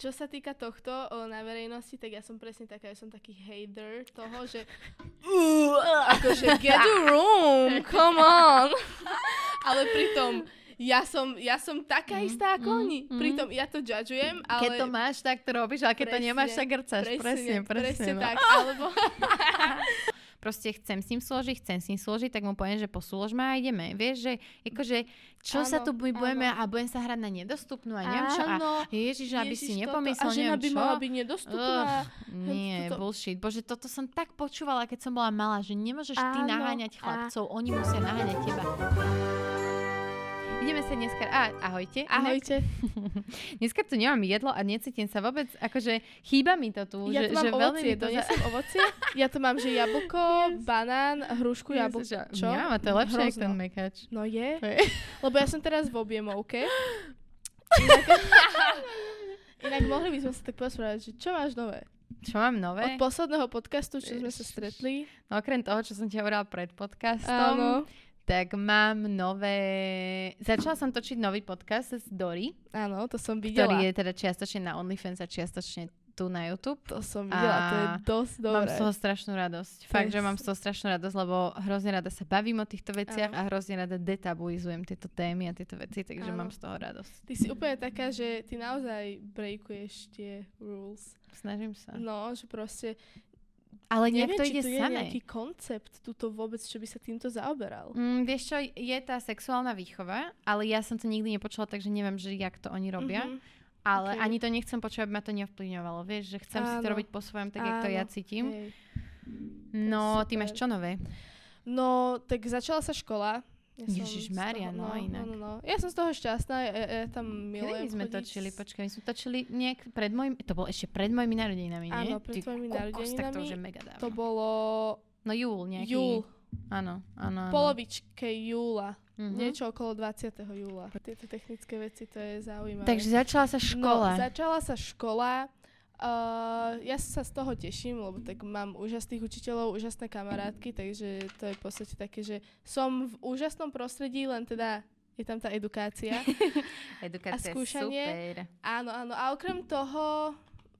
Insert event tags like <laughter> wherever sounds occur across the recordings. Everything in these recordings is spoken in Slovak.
čo sa týka tohto o, na verejnosti, tak ja som presne taká, ja som taký hater toho, že uh, akože get a room, come on. Ale pritom ja som, ja som taká mm, istá ako mm, oni. Mm. Pritom ja to judgeujem, ale... Keď to máš, tak to robíš, a keď presne, to nemáš, tak grcaš. Presne, presne. Presne, presne no. tak, <laughs> alebo... proste chcem s ním slúžiť, chcem s ním slúžiť, tak mu poviem, že posúlož ma a ideme. Vieš, že akože, čo áno, sa tu my budeme áno. a budem sa hrať na nedostupnú a neviem čo. A ježiš, aby Ježiš, si nepomyslel, neviem by čo. mala byť nedostupná. Uh, nie, toto... bullshit. Bože, toto som tak počúvala, keď som bola malá, že nemôžeš áno, ty naháňať chlapcov, a... oni musia naháňať teba. Ideme sa dneska... A, ahojte. Ahojte. <laughs> dneska tu nemám jedlo a necítim sa vôbec, akože chýba mi to tu. Ja že, tu mám že ovocie, to za... ovocie. Ja tu mám, že jablko, <laughs> yes. banán, hrušku, yes, jablko. Čo? Ja, to je lepšie ako ten mekač. No je. je. Lebo ja som teraz v objemovke. <laughs> Inak, inak mohli by sme sa tak posprávať, že čo máš nové? Čo mám nové? Od posledného podcastu, čo sme sa stretli. No okrem toho, čo som ti hovorila pred podcastom. Áno tak mám nové... Začala som točiť nový podcast s Dory. Áno, to som videla. Ktorý je teda čiastočne na OnlyFans a čiastočne tu na YouTube. To som videla, a to je dosť dobré. Mám z toho strašnú radosť. Fakt, že mám z toho strašnú radosť, lebo hrozne rada sa bavím o týchto veciach ano. a hrozne rada detabuizujem tieto témy a tieto veci, takže ano. mám z toho radosť. Ty si úplne taká, že ty naozaj breakuješ tie rules. Snažím sa. No, že proste ale nejak Neviem, to ide či tu samé. je nejaký koncept tuto vôbec, čo by sa týmto zaoberal. Mm, vieš čo, je tá sexuálna výchova, ale ja som to nikdy nepočula, takže neviem, že jak to oni robia. Mm-hmm. Ale okay. ani to nechcem počuť, aby ma to neovplyvňovalo. Vieš, že chcem Áno. si to robiť po svojom, tak Áno. jak to ja cítim. Hej. No, ty máš čo nové? No, tak začala sa škola. Ja Ježiš Maria, no, no inak. No, no, no. Ja som z toho šťastná, ja, ja tam milujem Kedy sme točili? Počkaj, my sme točili nejak pred môjmi, to bolo ešte pred mojimi narodeninami, nie? Áno, pred tvojimi narodeninami. Tak to už je mega dávno. To bolo... No júl nejaký. Júl. Áno, áno, áno. Polovičke júla. Mm-hmm. Niečo okolo 20. júla. Tieto technické veci, to je zaujímavé. Takže začala sa škola. No, začala sa škola Uh, ja sa z toho teším, lebo tak mám úžasných učiteľov, úžasné kamarátky, takže to je v podstate také, že som v úžasnom prostredí, len teda je tam tá edukácia. <laughs> edukácia a skúšanie. super. Áno, áno. A okrem toho,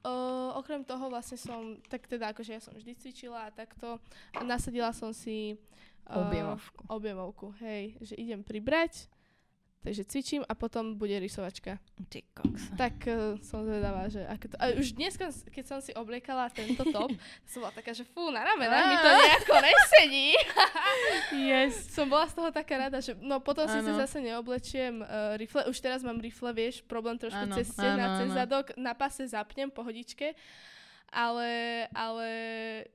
uh, okrem toho vlastne som, tak teda akože ja som vždy cvičila a takto. Nasadila som si uh, objemovku. objemovku, hej, že idem pribrať Takže cvičím a potom bude rysovačka. Ty. Tak uh, som zvedavá, že ako to... A už dnes, keď som si obliekala tento top, <laughs> som bola taká, že fú, na ramenách mi to nejako nesedí. <laughs> yes. Som bola z toho taká rada, že no potom si si zase neoblečiem uh, rifle. Už teraz mám rifle, vieš, problém trošku ano, cez stehna, cez zadok. Na pase zapnem pohodičke ale, ale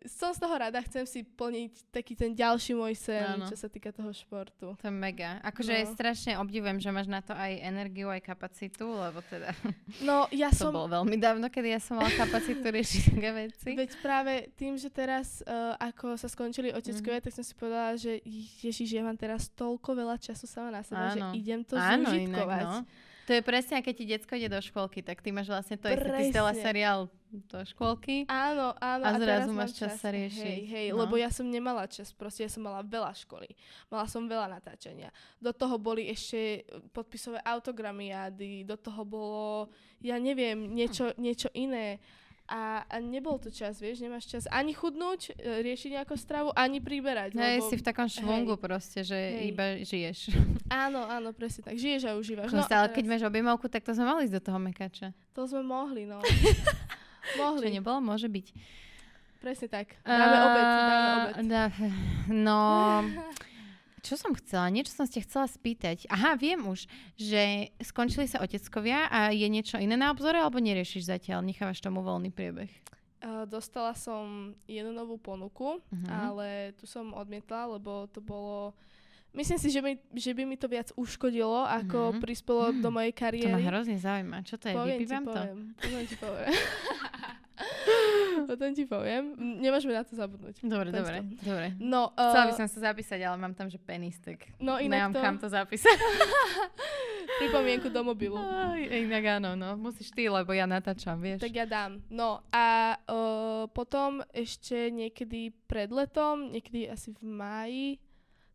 som z toho rada, chcem si plniť taký ten ďalší môj sen, ano. čo sa týka toho športu. To je mega. Akože no. strašne obdivujem, že máš na to aj energiu, aj kapacitu, lebo teda... No, ja <laughs> to som... bolo veľmi dávno, kedy ja som mala kapacitu riešiť také veci. Veď práve tým, že teraz, uh, ako sa skončili oteckové, mm. tak som si povedala, že ježiš, ja mám teraz toľko veľa času sama na seba, že idem to Áno, zúžitkovať. Inak, no. To je presne, keď ti detsko ide do školky, tak ty máš vlastne to isté. Ty si seriál do školky. Áno, áno. A zrazu a máš čas, čas sa riešiť. Hej, hej, no. lebo ja som nemala čas, proste ja som mala veľa školy. Mala som veľa natáčania. Do toho boli ešte podpisové autogramiády, do toho bolo, ja neviem, niečo, niečo iné. A, a nebol to čas, vieš, nemáš čas ani chudnúť, e, riešiť nejakú stravu, ani priberať. Hej, lebo, si v takom švungu hej, proste, že hej. iba žiješ. Áno, áno, presne tak. Žiješ a užívaš. No, ale keď máš objemovku, tak to sme mohli ísť do toho mekača. To sme mohli, no. <laughs> mohli. Čo nebolo, môže byť. Presne tak. Dáme uh, obed, dáme obed. Dá, no... <laughs> Čo som chcela? Niečo som ste chcela spýtať. Aha, viem už, že skončili sa oteckovia a je niečo iné na obzore, alebo neriešiš zatiaľ? Nechávaš tomu voľný priebeh? Uh, dostala som jednu novú ponuku, uh-huh. ale tu som odmietla, lebo to bolo... Myslím si, že, mi, že by mi to viac uškodilo, ako uh-huh. prispelo uh-huh. do mojej kariéry. To ma hrozne zaujíma. Čo to je? Poviem Vypívam ti, to? Poviem. Poviem ti poviem. <laughs> <laughs> <laughs> Potom ti poviem. Nemôžeme na to zabudnúť. Dobre, Ten dobre, dobre. No, uh, Chcela by som sa zapísať, ale mám tam, že penis, tak no, inak nemám to... kam to zapísať. <laughs> Pripomienku do mobilu. Aj, inak áno, no. Musíš ty, lebo ja natáčam, vieš. Tak ja dám. No a uh, potom ešte niekedy pred letom, niekedy asi v máji,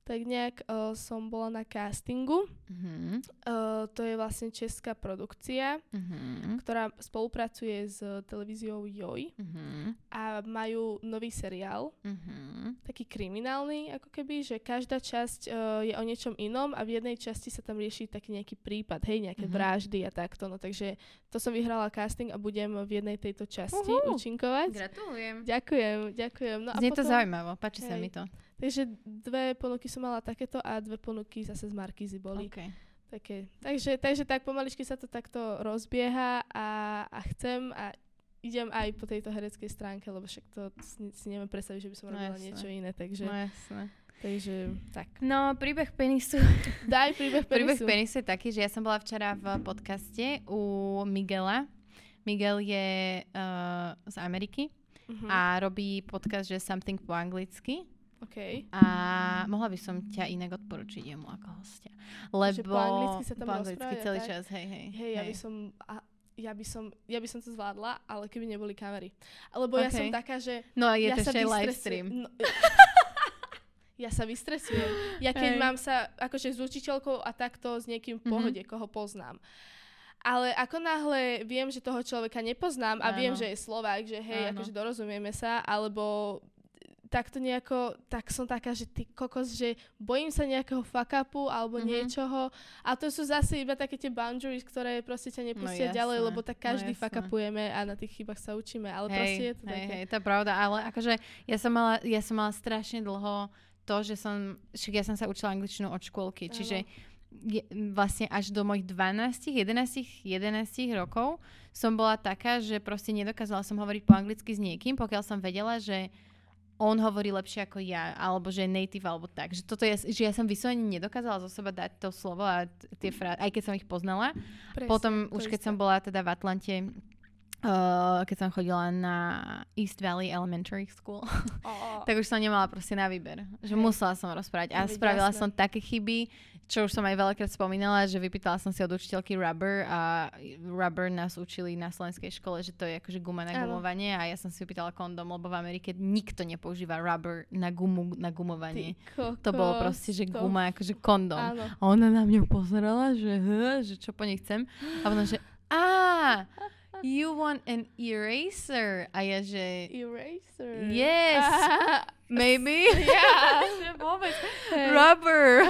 tak nejak uh, som bola na castingu. Mm-hmm. Uh, to je vlastne česká produkcia, mm-hmm. ktorá spolupracuje s televíziou Joj mm-hmm. a majú nový seriál, mm-hmm. taký kriminálny ako keby, že každá časť uh, je o niečom inom a v jednej časti sa tam rieši taký nejaký prípad, hej, nejaké mm-hmm. vraždy a takto. No takže to som vyhrala casting a budem v jednej tejto časti uh-huh. účinkovať. Gratulujem. Ďakujem, ďakujem. No Znie a potom, to zaujímavo, páči hej, sa mi to. Takže dve ponuky som mala takéto a dve ponuky zase z Markízy boli. Okay. Také. Takže, takže tak pomaličky sa to takto rozbieha a, a chcem a idem aj po tejto hereckej stránke, lebo však to si, si neviem predstaviť, že by som no robila jasné. niečo iné, takže... No jasné. Takže tak. No, príbeh penisu. <laughs> Daj príbeh penisu. príbeh penisu je taký, že ja som bola včera v podcaste u Miguela. Miguel je uh, z Ameriky uh-huh. a robí podcast, že Something po anglicky. Okay. A mohla by som ťa inak odporučiť jemu ako hostia. Lebo... Že po anglicky sa tam po anglicky celý tak? čas, hej, hej. Hej, ja by som... A, ja by som, ja by som to zvládla, ale keby neboli kamery. Alebo okay. ja som taká, že... No a je ja to ešte live stream. No, <laughs> ja sa vystresujem. Ja keď hey. mám sa akože s učiteľkou a takto s niekým v mhm. pohode, mm-hmm. koho poznám. Ale ako náhle viem, že toho človeka nepoznám a Áno. viem, že je Slovák, že hej, Áno. akože dorozumieme sa, alebo takto nejako, tak som taká, že ty kokos, že bojím sa nejakého fuck upu alebo mm-hmm. niečoho. A to sú zase iba také tie boundaries, ktoré proste ťa nepustia no, ďalej, lebo tak no každý no, fuck upujeme a na tých chybách sa učíme. Ale hej, proste je to hej, také... Hej, to je pravda, ale akože ja som mala, ja som mala strašne dlho to, že som, však ja som sa učila angličtinu od škôlky, Áno. čiže je, vlastne až do mojich 12, 11, 11 rokov som bola taká, že proste nedokázala som hovoriť po anglicky s niekým, pokiaľ som vedela, že on hovorí lepšie ako ja, alebo že je native, alebo tak. Že, toto je, že ja som vyslovene nedokázala zo seba dať to slovo a tie frázy, aj keď som ich poznala. Presne, Potom už keď isté. som bola teda v Atlante, Uh, keď som chodila na East Valley Elementary School, <laughs> oh. tak už som nemala proste na výber. Že hey. musela som rozprávať. A spravila jasné. som také chyby, čo už som aj veľakrát spomínala, že vypýtala som si od učiteľky rubber a rubber nás učili na slovenskej škole, že to je akože guma na gumovanie a ja som si vypýtala kondom, lebo v Amerike nikto nepoužíva rubber na gumu na gumovanie. To bolo proste, že to... guma akože kondom. Áno. A ona na mňa pozerala, že, že čo po nej chcem. A ona, že a you want an eraser. A ja, že... Eraser? Yes. <laughs> Maybe. Yeah. <laughs> vôbec. Hey. Rubber.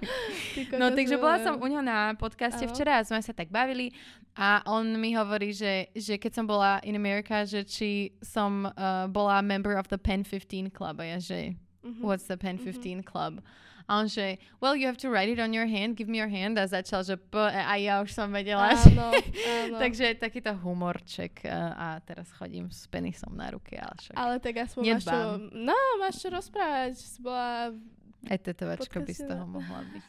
<laughs> no takže bola som u neho na podcaste včera a sme sa tak bavili a on mi hovorí, že, že keď som bola in America, že či som uh, bola member of the Pen 15 Club. A ja, že uh-huh. what's the Pen 15 uh-huh. Club? A on že, well, you have to write it on your hand, give me your hand. A začal, že p, a ja už som vedela. Áno, áno. <laughs> Takže takýto humorček. A teraz chodím s penisom na ruke. Ale, však ale tak aspoň máš čo, no, máš čo rozprávať. Bola aj tetovačka by z toho mohla byť.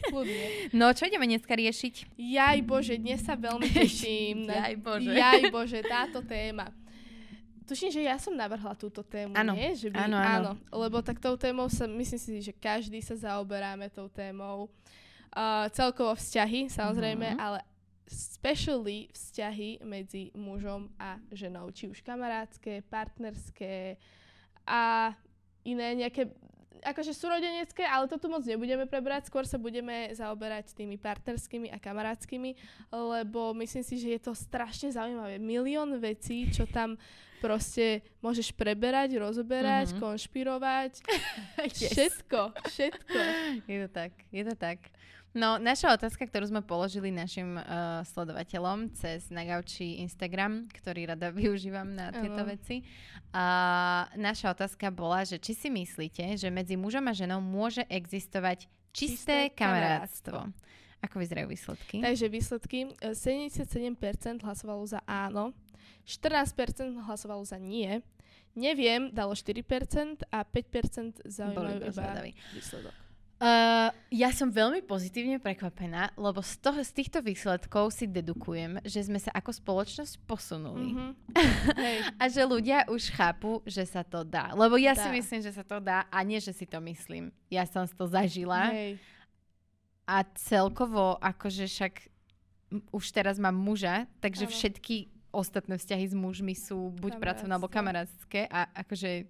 <laughs> no, čo ideme dneska riešiť? Jaj Bože, dnes sa veľmi teším. <laughs> Jaj Bože. Jaj Bože, táto téma. Tuším, že ja som navrhla túto tému, ano. nie? Že by, áno, áno. lebo tak tou témou sa, myslím si, že každý sa zaoberáme tou témou. Uh, celkovo vzťahy, samozrejme, uh-huh. ale specially vzťahy medzi mužom a ženou. Či už kamarátske, partnerské a iné nejaké akože súrodenecké, ale to tu moc nebudeme prebrať, skôr sa budeme zaoberať tými partnerskými a kamarátskymi, lebo myslím si, že je to strašne zaujímavé. Milión vecí, čo tam proste môžeš preberať, rozoberať, mm-hmm. konšpirovať. <laughs> yes. Všetko, všetko. Je to tak, je to tak. No, naša otázka, ktorú sme položili našim uh, sledovateľom cez Nagauči Instagram, ktorý rada <laughs> využívam na tieto uh. veci. Uh, naša otázka bola, že či si myslíte, že medzi mužom a ženou môže existovať čisté, čisté kamarátstvo. Ako vyzerajú výsledky? Takže výsledky, 77% e, hlasovalo za áno, 14% hlasovalo za nie, neviem dalo 4% a 5% zaujímajú iba výsledok. Uh, ja som veľmi pozitívne prekvapená, lebo z, toho, z týchto výsledkov si dedukujem, že sme sa ako spoločnosť posunuli. <laughs> Mm-hmm. a že ľudia už chápu, že sa to dá. Lebo ja dá. si myslím, že sa to dá a nie, že si to myslím. Ja som to zažila. Hej. A celkovo, akože však už teraz mám muža, takže ano. všetky ostatné vzťahy s mužmi sú buď pracovné alebo kamarátske a akože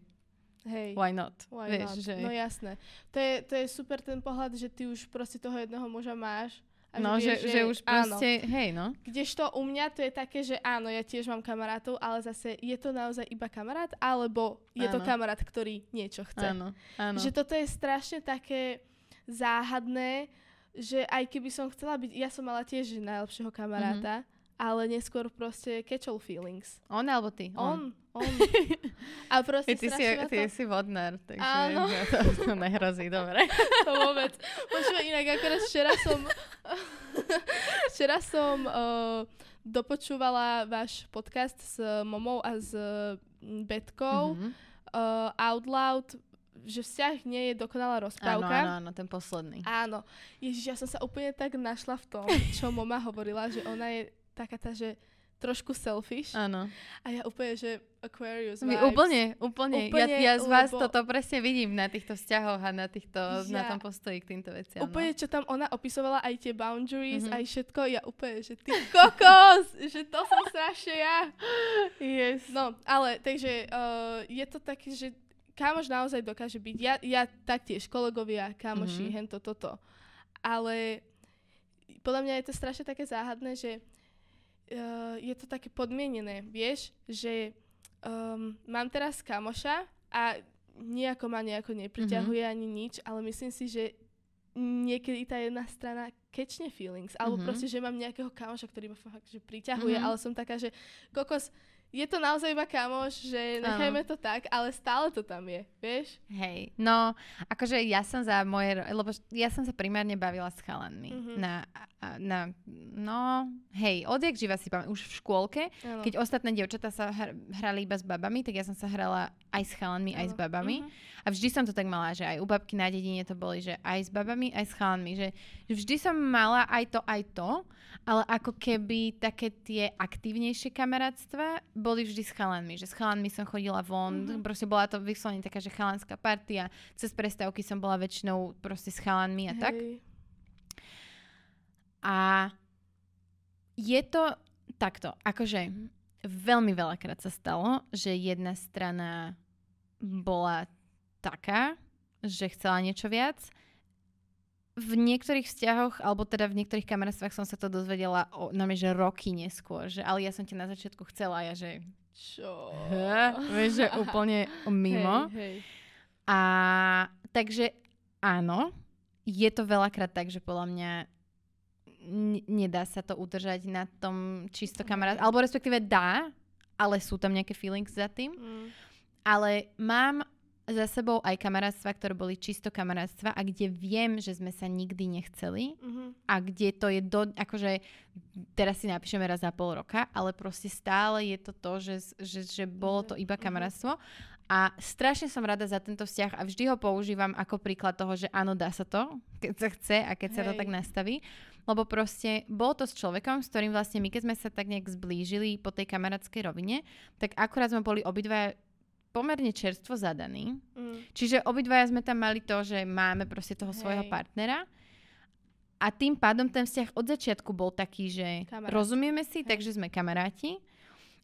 Hej. Why not? Why Vieš, not? Že... No jasné. To je, to je super ten pohľad, že ty už proste toho jedného muža máš. A no, že, vieš, že, že už proste, áno. hej, no. Kdežto u mňa to je také, že áno, ja tiež mám kamarátov, ale zase je to naozaj iba kamarát, alebo je áno. to kamarát, ktorý niečo chce. Áno, áno. Že toto je strašne také záhadné, že aj keby som chcela byť, ja som mala tiež najlepšieho kamaráta, mm-hmm ale neskôr proste catch-all feelings. On alebo ty? On. On. <laughs> A proste ty, si, ty to... si vodnár, takže Áno. to, <laughs> to nehrozí, dobre. <laughs> to vôbec. Počúva, inak akorát včera som včera som uh, dopočúvala váš podcast s Momou a s Betkou mm-hmm. uh, Out Loud že vzťah nie je dokonalá rozprávka. Áno, áno, áno, ten posledný. Áno. Ježiš, ja som sa úplne tak našla v tom, čo mama hovorila, že ona je taká tá, že trošku selfish. Áno. A ja úplne, že Aquarius vibes. Úplne, úplne. úplne ja, ja z vás lebo... toto presne vidím na týchto vzťahoch a na, týchto, ja, na tom postoji k týmto veciam. Úplne, no. čo tam ona opisovala, aj tie boundaries, mm-hmm. aj všetko, ja úplne, že ty kokos, že to som strašne ja. Yes. No, ale takže uh, je to také, že kámoš naozaj dokáže byť. Ja, ja taktiež, kolegovia, kámoši, mm-hmm. hento, toto. Ale podľa mňa je to strašne také záhadné, že uh, je to také podmienené, vieš, že um, mám teraz kamoša a nejako ma nejako nepriťahuje mm-hmm. ani nič, ale myslím si, že niekedy tá jedna strana kečne feelings, alebo mm-hmm. proste, že mám nejakého kamoša, ktorý ma fakt, že priťahuje, mm-hmm. ale som taká, že kokos, je to naozaj iba kamoš, že nechajme to tak, ale stále to tam je, vieš? Hej, no, akože ja som za moje, lebo ja som sa primárne bavila s chalanmi mm-hmm. na, na, no, hej, odjak živa si pamätám, už v škôlke, ano. keď ostatné dievčatá sa hr, hrali iba s babami, tak ja som sa hrala aj s chalanmi, ano. aj s babami. Mm-hmm. A vždy som to tak mala, že aj u babky na dedine to boli, že aj s babami, aj s chalanmi, že vždy som mala aj to, aj to, ale ako keby také tie aktívnejšie kamarátstva boli vždy s chalanmi, že s chalanmi som chodila von, mm-hmm. proste bola to vyslovene taká, že chalanská partia, cez prestávky som bola väčšinou proste s chalanmi a Hej. tak. A je to takto, akože veľmi veľakrát sa stalo, že jedna strana bola taká, že chcela niečo viac v niektorých vzťahoch, alebo teda v niektorých kamarátstvách som sa to dozvedela o, no, že roky neskôr, že ale ja som ťa na začiatku chcela, ja že čo? Vieš, že <laughs> úplne mimo. Hej, hej. A takže áno, je to veľakrát tak, že podľa mňa n- nedá sa to udržať na tom čisto kamarát, alebo respektíve dá, ale sú tam nejaké feelings za tým. Mm. Ale mám za sebou aj kamarátstva, ktoré boli čisto kamarátstva a kde viem, že sme sa nikdy nechceli mm-hmm. a kde to je do, akože teraz si napíšeme raz za pol roka, ale proste stále je to to, že, že, že bolo to iba mhm. kamarátstvo a strašne som rada za tento vzťah a vždy ho používam ako príklad toho, že áno, dá sa to, keď sa chce a keď Hej. sa to tak nastaví. Lebo proste bolo to s človekom, s ktorým vlastne my, keď sme sa tak nejak zblížili po tej kamarátskej rovine, tak akurát sme boli obidva pomerne čerstvo zadaný. Mm. Čiže obidvaja sme tam mali to, že máme proste toho Hej. svojho partnera. A tým pádom ten vzťah od začiatku bol taký, že Kamarát. rozumieme si, Hej. takže sme kamaráti.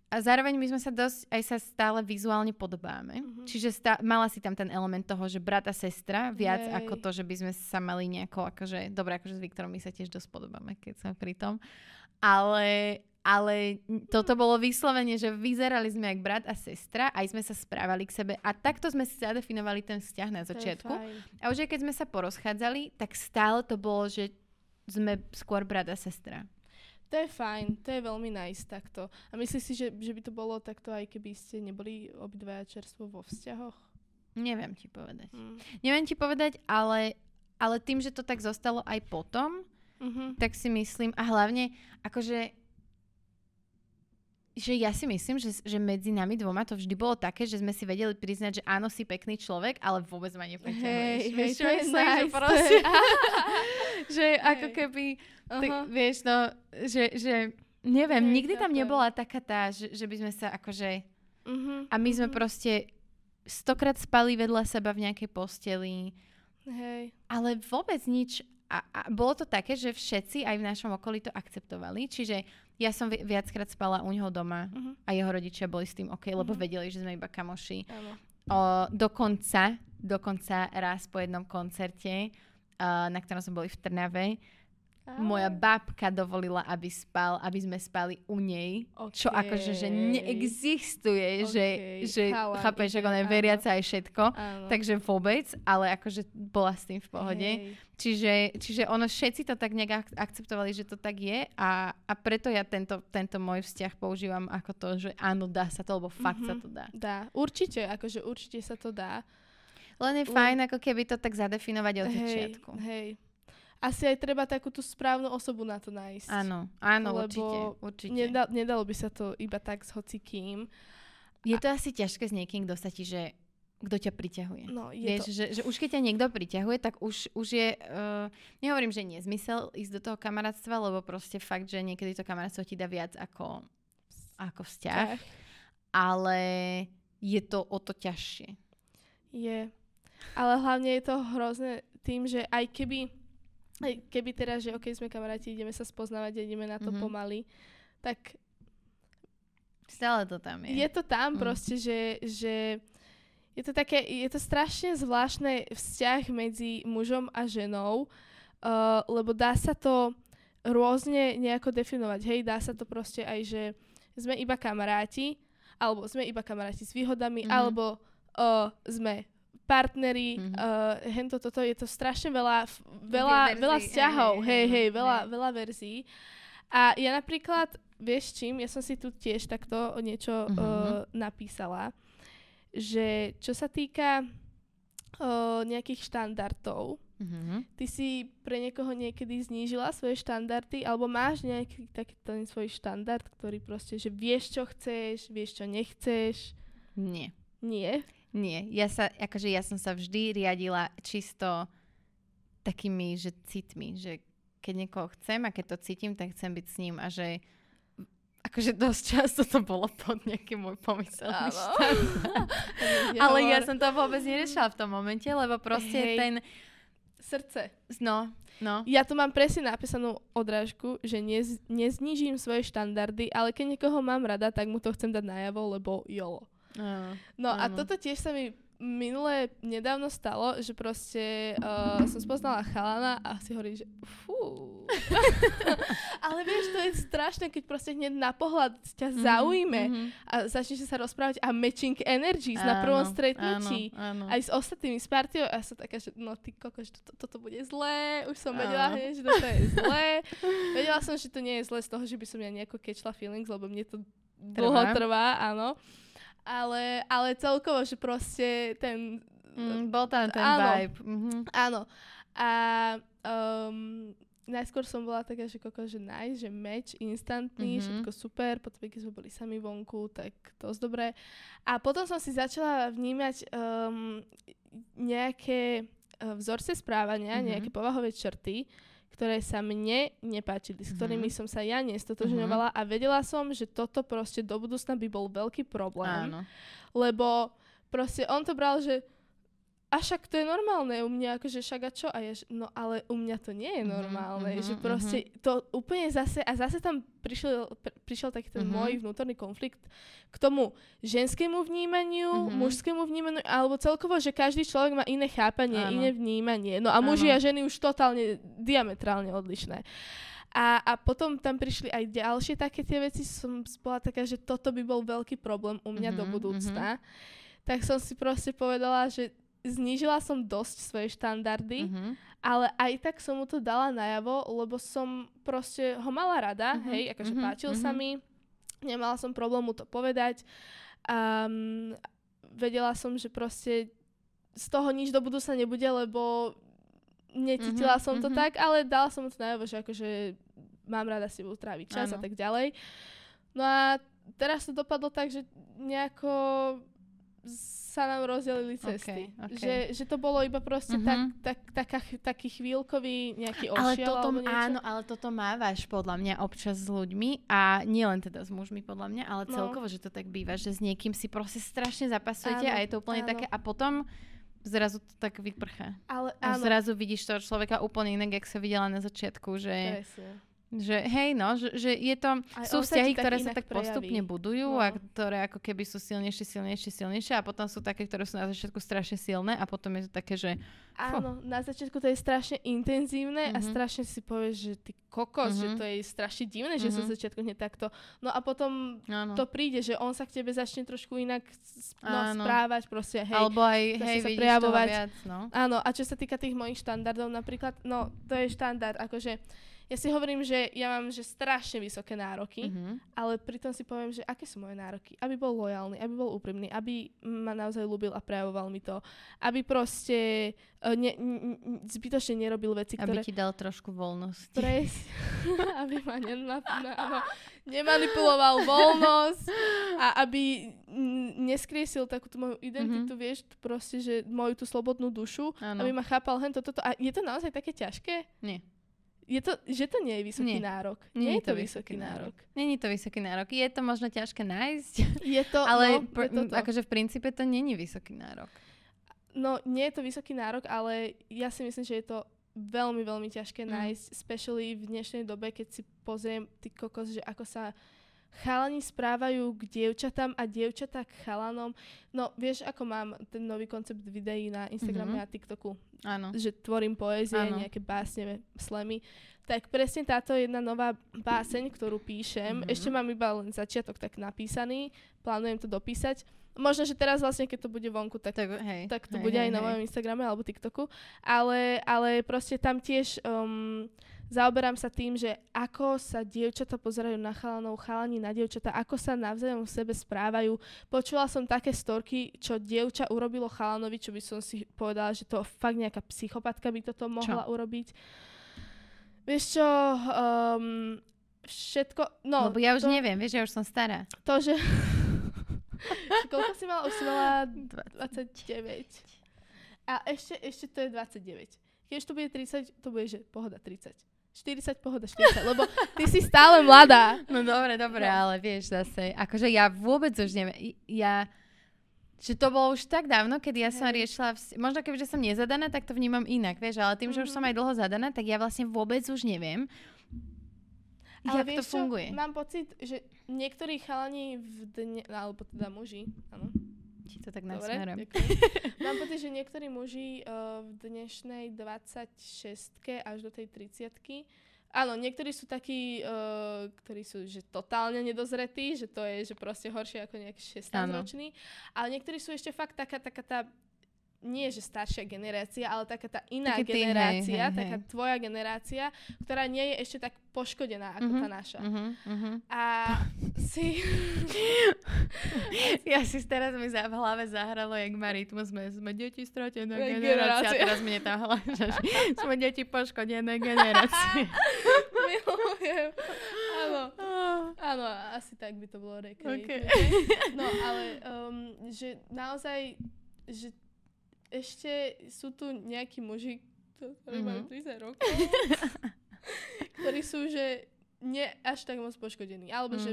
A zároveň my sme sa dosť, aj sa stále vizuálne podobáme. Mm-hmm. Čiže stá, mala si tam ten element toho, že brat a sestra, viac Hej. ako to, že by sme sa mali nejako, akože, dobre, akože s Viktorom my sa tiež dosť podobáme, keď sme pri tom. Ale, ale toto bolo vyslovene, že vyzerali sme jak brat a sestra, aj sme sa správali k sebe a takto sme si zadefinovali ten vzťah na začiatku. A už aj keď sme sa porozchádzali, tak stále to bolo, že sme skôr brat a sestra. To je fajn, to je veľmi nice takto. A myslíš si, že, že by to bolo takto aj keby ste neboli obidvaja čerstvo vo vzťahoch? Neviem ti povedať. Mm. Neviem ti povedať, ale, ale tým, že to tak zostalo aj potom, mm-hmm. tak si myslím, a hlavne akože že ja si myslím, že, že medzi nami dvoma to vždy bolo také, že sme si vedeli priznať, že áno, si pekný človek, ale vôbec ma nepriťahuješ. Hej, hej, to je <laughs> nice. Že, proste, <laughs> že ako keby, uh-huh. tak, vieš, no, že, že neviem, hej, nikdy tam nebola taká tá, že, že by sme sa akože... Uh-huh, a my uh-huh. sme proste stokrát spali vedľa seba v nejakej posteli. Hej. Ale vôbec nič. A, a bolo to také, že všetci aj v našom okolí to akceptovali. Čiže ja som viackrát spala u neho doma uh-huh. a jeho rodičia boli s tým OK, lebo uh-huh. vedeli, že sme iba kamoši. Áno. O, dokonca, dokonca raz po jednom koncerte, uh, na ktorom sme boli v Trnave, moja babka dovolila, aby spal, aby sme spali u nej. Okay. Čo akože, že neexistuje, okay. že, že chápeš, že ona je veriaca aj všetko. Áno. Takže vôbec, ale akože bola s tým v pohode. Čiže, čiže ono všetci to tak nejak akceptovali, že to tak je a, a preto ja tento, tento môj vzťah používam ako to, že áno, dá sa to, lebo fakt mm-hmm. sa to dá. Dá, určite, akože určite sa to dá. Len je fajn, ako keby to tak zadefinovať od hej, začiatku. Hej, asi aj treba takú tú správnu osobu na to nájsť. Áno, áno, lebo určite. určite. Nedal, nedalo by sa to iba tak s hocikým. Je to asi ťažké s niekým, kto sa ti, že kto ťa priťahuje. No, je Vieš, to... že, že už keď ťa niekto priťahuje, tak už, už je, uh, nehovorím, že nezmysel ísť do toho kamarátstva, lebo proste fakt, že niekedy to kamarátstvo ti dá viac ako, ako vzťah, tak. ale je to o to ťažšie. Je. Ale hlavne je to hrozné tým, že aj keby keby teraz, že ok, sme kamaráti, ideme sa spoznávať, ideme na to mm-hmm. pomaly, tak Stále to tam je. Je to tam mm. proste, že, že je to také, je to strašne zvláštne vzťah medzi mužom a ženou, uh, lebo dá sa to rôzne nejako definovať. Hej, dá sa to proste aj, že sme iba kamaráti, alebo sme iba kamaráti s výhodami, mm-hmm. alebo uh, sme partnery, mm-hmm. uh, hento toto, je to strašne veľa, veľa, veľa vzťahov, hej, hej, hej, veľa, hej. veľa verzií. A ja napríklad, vieš čím, ja som si tu tiež takto niečo mm-hmm. uh, napísala, že čo sa týka uh, nejakých štandardov, mm-hmm. ty si pre niekoho niekedy znížila svoje štandardy, alebo máš nejaký taký ten svoj štandard, ktorý proste, že vieš, čo chceš, vieš, čo nechceš? Nie. Nie? Nie, ja sa, akože ja som sa vždy riadila čisto takými, že citmi, že keď niekoho chcem a keď to cítim, tak chcem byť s ním a že akože dosť často to bolo pod nejaký môj pomyselný <laughs> Ale ja som to vôbec neriešila v tom momente, lebo proste Hej. ten... Srdce. No, no. Ja tu mám presne napísanú odrážku, že nez, neznižím svoje štandardy, ale keď niekoho mám rada, tak mu to chcem dať najavo, lebo jolo. Áno, no áno. a toto tiež sa mi minulé nedávno stalo, že proste uh, som spoznala chalana a si hovorí, že fú. <laughs> Ale vieš, to je strašné, keď proste hneď na pohľad ťa mm-hmm, zaujme mm-hmm. a začneš sa rozprávať a matching energies áno, na prvom stretnutí. Áno, áno. Aj s ostatnými, s partiou. A som taká, že no ty koko, že to, toto bude zlé. Už som vedela hneď, že toto je zlé. vedela som, že to nie je zlé z toho, že by som ja nejako kečla feelings, lebo mne to dlho trvá, áno ale, ale celkovo, že proste ten... Mm, bol tam ten áno, vibe. Mm-hmm. Áno. A um, najskôr som bola taká, že koko, že nice, že match instantný, mm-hmm. všetko super, potom keď sme boli sami vonku, tak dosť dobré. A potom som si začala vnímať um, nejaké uh, vzorce správania, mm-hmm. nejaké povahové črty, ktoré sa mne nepáčili, s ktorými mm-hmm. som sa ja nestotožňovala mm-hmm. a vedela som, že toto proste do budúcna by bol veľký problém. Áno. Lebo proste on to bral, že a však to je normálne u mňa, akože však a čo? A je, no ale u mňa to nie je mhm, normálne, mm-hmm, že proste mm-hmm. to úplne zase, a zase tam prišiel, pr- prišiel taký ten mm-hmm. môj vnútorný konflikt k tomu ženskému vnímaniu, mm-hmm. mužskému vnímaniu, alebo celkovo, že každý človek má iné chápanie, Áno. iné vnímanie. No a muži a ženy už totálne, diametrálne odlišné. A, a potom tam prišli aj ďalšie také tie veci, som bola taká, že toto by bol veľký problém u mňa mm-hmm, do budúcna. Mm-hmm. Tak som si proste povedala, že znížila som dosť svoje štandardy, mm-hmm. ale aj tak som mu to dala najavo, lebo som proste ho mala rada, mm-hmm. hej, akože mm-hmm. páčil mm-hmm. sa mi, nemala som problém mu to povedať. Um, vedela som, že proste z toho nič do budúca nebude, lebo necítila mm-hmm, som to mm-hmm. tak, ale dala som mu to najavo, že akože mám rada si tráviť čas ano. a tak ďalej. No a teraz to dopadlo tak, že nejako sa nám rozdelili cesty. Okay, okay. Že, že to bolo iba proste mm-hmm. tak, tak, taká, taký chvíľkový nejaký ošiel ale toto, alebo niečo. Áno, ale toto mávaš podľa mňa občas s ľuďmi a nielen teda s mužmi podľa mňa, ale no. celkovo, že to tak býva, že s niekým si proste strašne zapasujete áno, a je to úplne áno. také a potom zrazu to tak vyprchá. Ale, áno. A zrazu vidíš toho človeka úplne inak, jak sa videla na začiatku, že... Presne Že hej, no, že, že je to, Aj sú vzťahy, ktoré sa tak prejaví. postupne budujú no. a ktoré ako keby sú silnejšie, silnejšie, silnejšie a potom sú také, ktoré sú na začiatku strašne silné a potom je to také, že... Áno, na začiatku to je strašne intenzívne mm-hmm. a mhm. strašne si povieš, že ty kokos, mm-hmm. že to je strašne divné, mm-hmm. že sa mhm. začiatku hneď takto. No a potom Áno. to príde, že on sa k tebe začne trošku inak no, správať, proste, hej. Alebo aj, hej, sa prejavovať. Viac, no. Áno, a čo sa týka tých mojich štandardov napríklad, no to je štandard, akože ja si hovorím, že ja mám že strašne vysoké nároky, mm-hmm. ale pritom si poviem, že aké sú moje nároky. Aby bol lojálny, aby bol úprimný, aby ma naozaj ľúbil a prejavoval mi to. Aby proste uh, ne, n- zbytočne nerobil veci, ktoré... Aby ti dal trošku voľnosť. Pres, <laughs> <laughs> aby ma nemanipuloval voľnosť a aby neskriesil takú tú moju identitu, mm-hmm. vieš, proste, že moju tú slobodnú dušu, ano. aby ma chápal hen toto. A je to naozaj také ťažké? Nie je to, že to nie je vysoký nie. nárok. Nie, nie je to vysoký nárok. nárok. Není to vysoký nárok. Je to možno ťažké nájsť. <laughs> Je to, ale no, pr- je to to. akože v princípe to není vysoký nárok. No, nie je to vysoký nárok, ale ja si myslím, že je to veľmi, veľmi ťažké mm. nájsť, especially v dnešnej dobe, keď si pozriem ty kokos, že ako sa chalani správajú k dievčatám a dievčatá k chalanom. No, vieš, ako mám ten nový koncept videí na Instagrame mm-hmm. a TikToku? Áno. Že tvorím poézie, Áno. nejaké básne, slemy. Tak presne táto jedna nová báseň, ktorú píšem, mm-hmm. ešte mám iba len začiatok tak napísaný, plánujem to dopísať. Možno, že teraz vlastne, keď to bude vonku, tak, tak, hej, tak to hej, bude hej, aj na mojom Instagrame alebo TikToku. Ale, ale proste tam tiež um, zaoberám sa tým, že ako sa dievčata pozerajú na chalanov, chalani na dievčata, ako sa navzájom v sebe správajú. Počula som také storky, čo dievča urobilo chalanovi, čo by som si povedala, že to fakt nejaká psychopatka by toto mohla čo? urobiť. Vieš čo, um, všetko, no... Lebo ja už to, neviem, vieš, ja už som stará. To, že... <laughs> Koľko si mala? Už si mala 29. A ešte, ešte to je 29. Keď to bude 30, to bude, že pohoda 30. 40, pohoda 40, lebo ty si stále mladá. No dobre, dobre, no. ale vieš zase, akože ja vôbec už neviem, ja, že to bolo už tak dávno, keď ja som riešila, vz... možno keďže som nezadaná, tak to vnímam inak, vieš, ale tým, že už som mhm. aj dlho zadaná, tak ja vlastne vôbec už neviem, ale jak vieš to funguje. Čo? Mám pocit, že niektorí chalani v dne, alebo teda muži, áno, ti to tak nasmerujem. <laughs> Mám pocit, že niektorí muži uh, v dnešnej 26 až do tej 30 Áno, niektorí sú takí, uh, ktorí sú že totálne nedozretí, že to je že proste horšie ako nejaký 16-ročný. Ale niektorí sú ešte fakt taká, taká tá nie že staršia generácia, ale taká tá iná Taký generácia, hej, hej, taká hej. tvoja generácia, ktorá nie je ešte tak poškodená ako uh-huh, tá naša. Uh-huh. A si... <laughs> ja si teraz mi za, v hlave zahralo, jak má rytmus, sme, sme deti stratená generácia. A teraz mi tam hlava, <laughs> sme deti poškodené generácie. Milujem. Áno. Áno, asi tak by to bolo rekli. Okay. No, ale um, že naozaj, že ešte sú tu nejakí muži, ktorí mm-hmm. majú 30 rokov, ktorí sú, že nie až tak moc poškodení. Alebo mm. že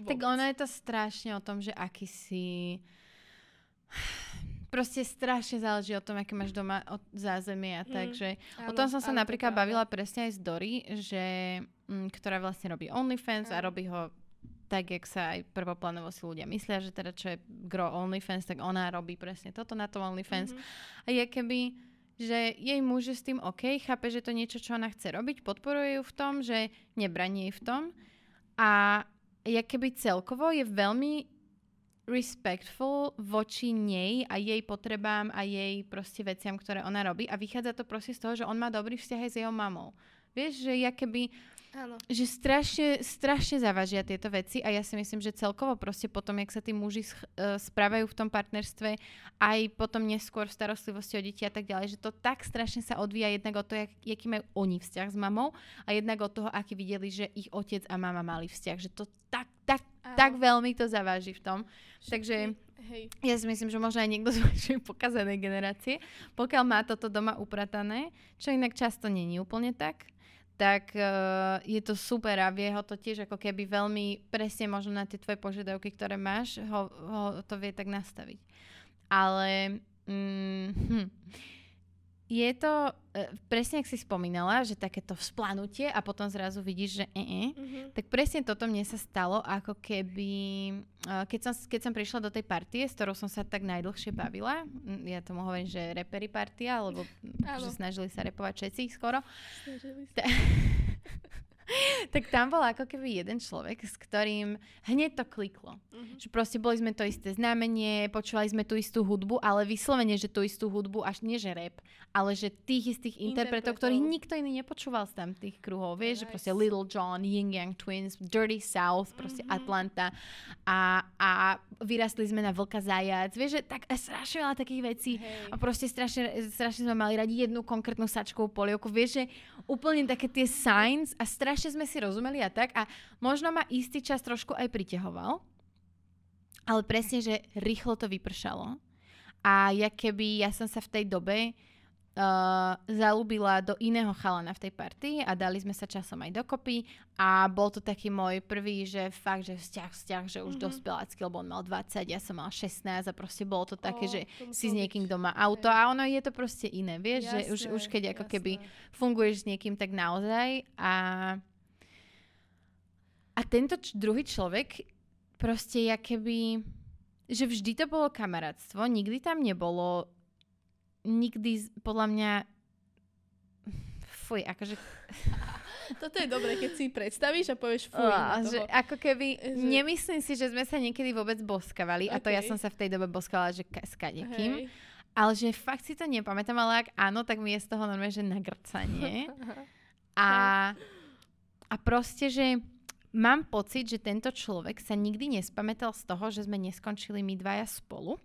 vôbec. Tak ono je to strašne o tom, že aký si... Proste strašne záleží o tom, aké máš doma od zázemie a mm. tak, že áno, o tom som sa napríklad bavila presne aj s Dory, že, m, mm, ktorá vlastne robí OnlyFans áno. a robí ho tak, jak sa aj prvoplánovo si ľudia myslia, že teda čo je gro OnlyFans, tak ona robí presne toto na tom OnlyFans. Mm-hmm. A je keby, že jej muž je s tým OK, chápe, že to niečo, čo ona chce robiť, podporuje ju v tom, že nebraní jej v tom. A je keby celkovo je veľmi respectful voči nej a jej potrebám a jej proste veciam, ktoré ona robí a vychádza to proste z toho, že on má dobrý vzťah aj s jeho mamou. Vieš, že ja keby Áno. Že strašne, strašne zavažia tieto veci a ja si myslím, že celkovo proste potom, jak sa tí muži uh, správajú v tom partnerstve, aj potom neskôr v starostlivosti o deti a tak ďalej, že to tak strašne sa odvíja jednak od toho, jak, jaký majú oni vzťah s mamou a jednak od toho, aký videli, že ich otec a mama mali vzťah. Že to tak, tak, Áno. tak veľmi to zaváži v tom. Všetky. Takže Hej. Ja si myslím, že možno aj niekto <laughs> z vašej pokazanej generácie, pokiaľ má toto doma upratané, čo inak často není úplne tak, tak uh, je to super a vie ho to tiež ako keby veľmi presne možno na tie tvoje požiadavky, ktoré máš, ho, ho to vie tak nastaviť. Ale mm, hm, je to e, presne, ak si spomínala, že takéto vzplanutie a potom zrazu vidíš, že e, e mm-hmm. tak presne toto mne sa stalo, ako keby, e, keď som, keď som prišla do tej partie, s ktorou som sa tak najdlhšie bavila, ja tomu hovorím, že repery partia, alebo že snažili sa repovať všetci skoro. Snažili sa. <laughs> <laughs> tak tam bol ako keby jeden človek, s ktorým hneď to kliklo. Mm-hmm. Že proste boli sme to isté znamenie, počúvali sme tú istú hudbu, ale vyslovene, že tú istú hudbu, až nie že rap, ale že tých istých interpretov, ktorých nikto iný nepočúval z tam tých kruhov. Vieš, nice. že proste Little John, Ying Yang Twins, Dirty South, proste mm-hmm. Atlanta a, a vyrastli sme na Vlka Zajac. Vieš, že tak strašne veľa takých vecí hey. a proste strašne, strašne sme mali radi jednu konkrétnu sačkovú polievku. Vieš, že úplne také tie signs a strašne strašne sme si rozumeli a tak a možno ma istý čas trošku aj pritehoval, ale presne, že rýchlo to vypršalo. A ja keby, ja som sa v tej dobe uh, zalúbila do iného chalana v tej partii a dali sme sa časom aj dokopy a bol to taký môj prvý, že fakt, že vzťah, vzťah, že už mm-hmm. dospelácky, lebo on mal 20, ja som mal 16 a proste bolo to také, oh, že si s niekým doma auto a ono je to proste iné, vieš, jasné, že už, už keď ako jasné. keby funguješ s niekým tak naozaj a a tento č- druhý človek proste ja keby, že vždy to bolo kamarátstvo, nikdy tam nebolo, nikdy podľa mňa, fuj, akože... <laughs> Toto je dobré, keď si predstavíš a povieš fuj. Uh, že ako keby, že... nemyslím si, že sme sa niekedy vôbec boskavali okay. a to ja som sa v tej dobe boskavala, že ka- s kadekým. Hey. Ale že fakt si to nepamätám, ale ak áno, tak mi je z toho normálne, že nagrcanie. <laughs> a, a proste, že mám pocit, že tento človek sa nikdy nespamätal z toho, že sme neskončili my dvaja spolu.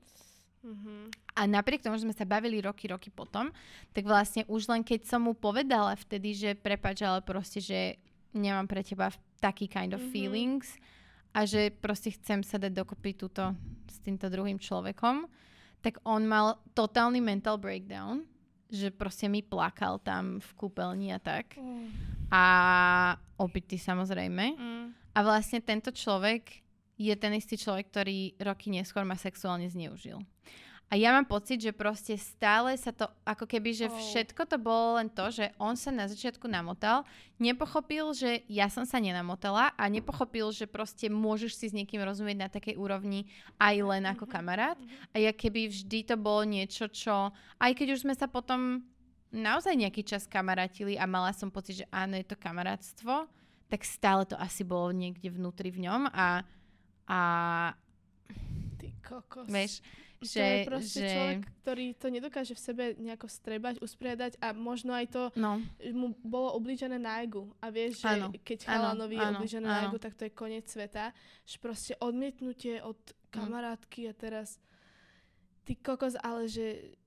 Mm-hmm. A napriek tomu, že sme sa bavili roky, roky potom, tak vlastne už len keď som mu povedala vtedy, že prepač, ale proste, že nemám pre teba taký kind of mm-hmm. feelings a že proste chcem sa dať dokopy túto s týmto druhým človekom, tak on mal totálny mental breakdown, že proste mi plakal tam v kúpeľni a tak. Mm a opitý samozrejme. Mm. A vlastne tento človek je ten istý človek, ktorý roky neskôr ma sexuálne zneužil. A ja mám pocit, že proste stále sa to, ako keby, že oh. všetko to bolo len to, že on sa na začiatku namotal, nepochopil, že ja som sa nenamotala a nepochopil, že proste môžeš si s niekým rozumieť na takej úrovni aj len ako mhm. kamarát. Mhm. A ja keby vždy to bolo niečo, čo, aj keď už sme sa potom naozaj nejaký čas kamarátili a mala som pocit, že áno, je to kamarátstvo, tak stále to asi bolo niekde vnútri v ňom a, a Ty kokos. Vieš, že, to je proste že... človek, ktorý to nedokáže v sebe nejako strebať, usporiadať a možno aj to no. mu bolo oblížené na egu. A vieš, že ano. keď chalanovi je oblížené na egu, tak to je koniec sveta. Že proste odmietnutie od kamarátky a teraz ty kokos, ale že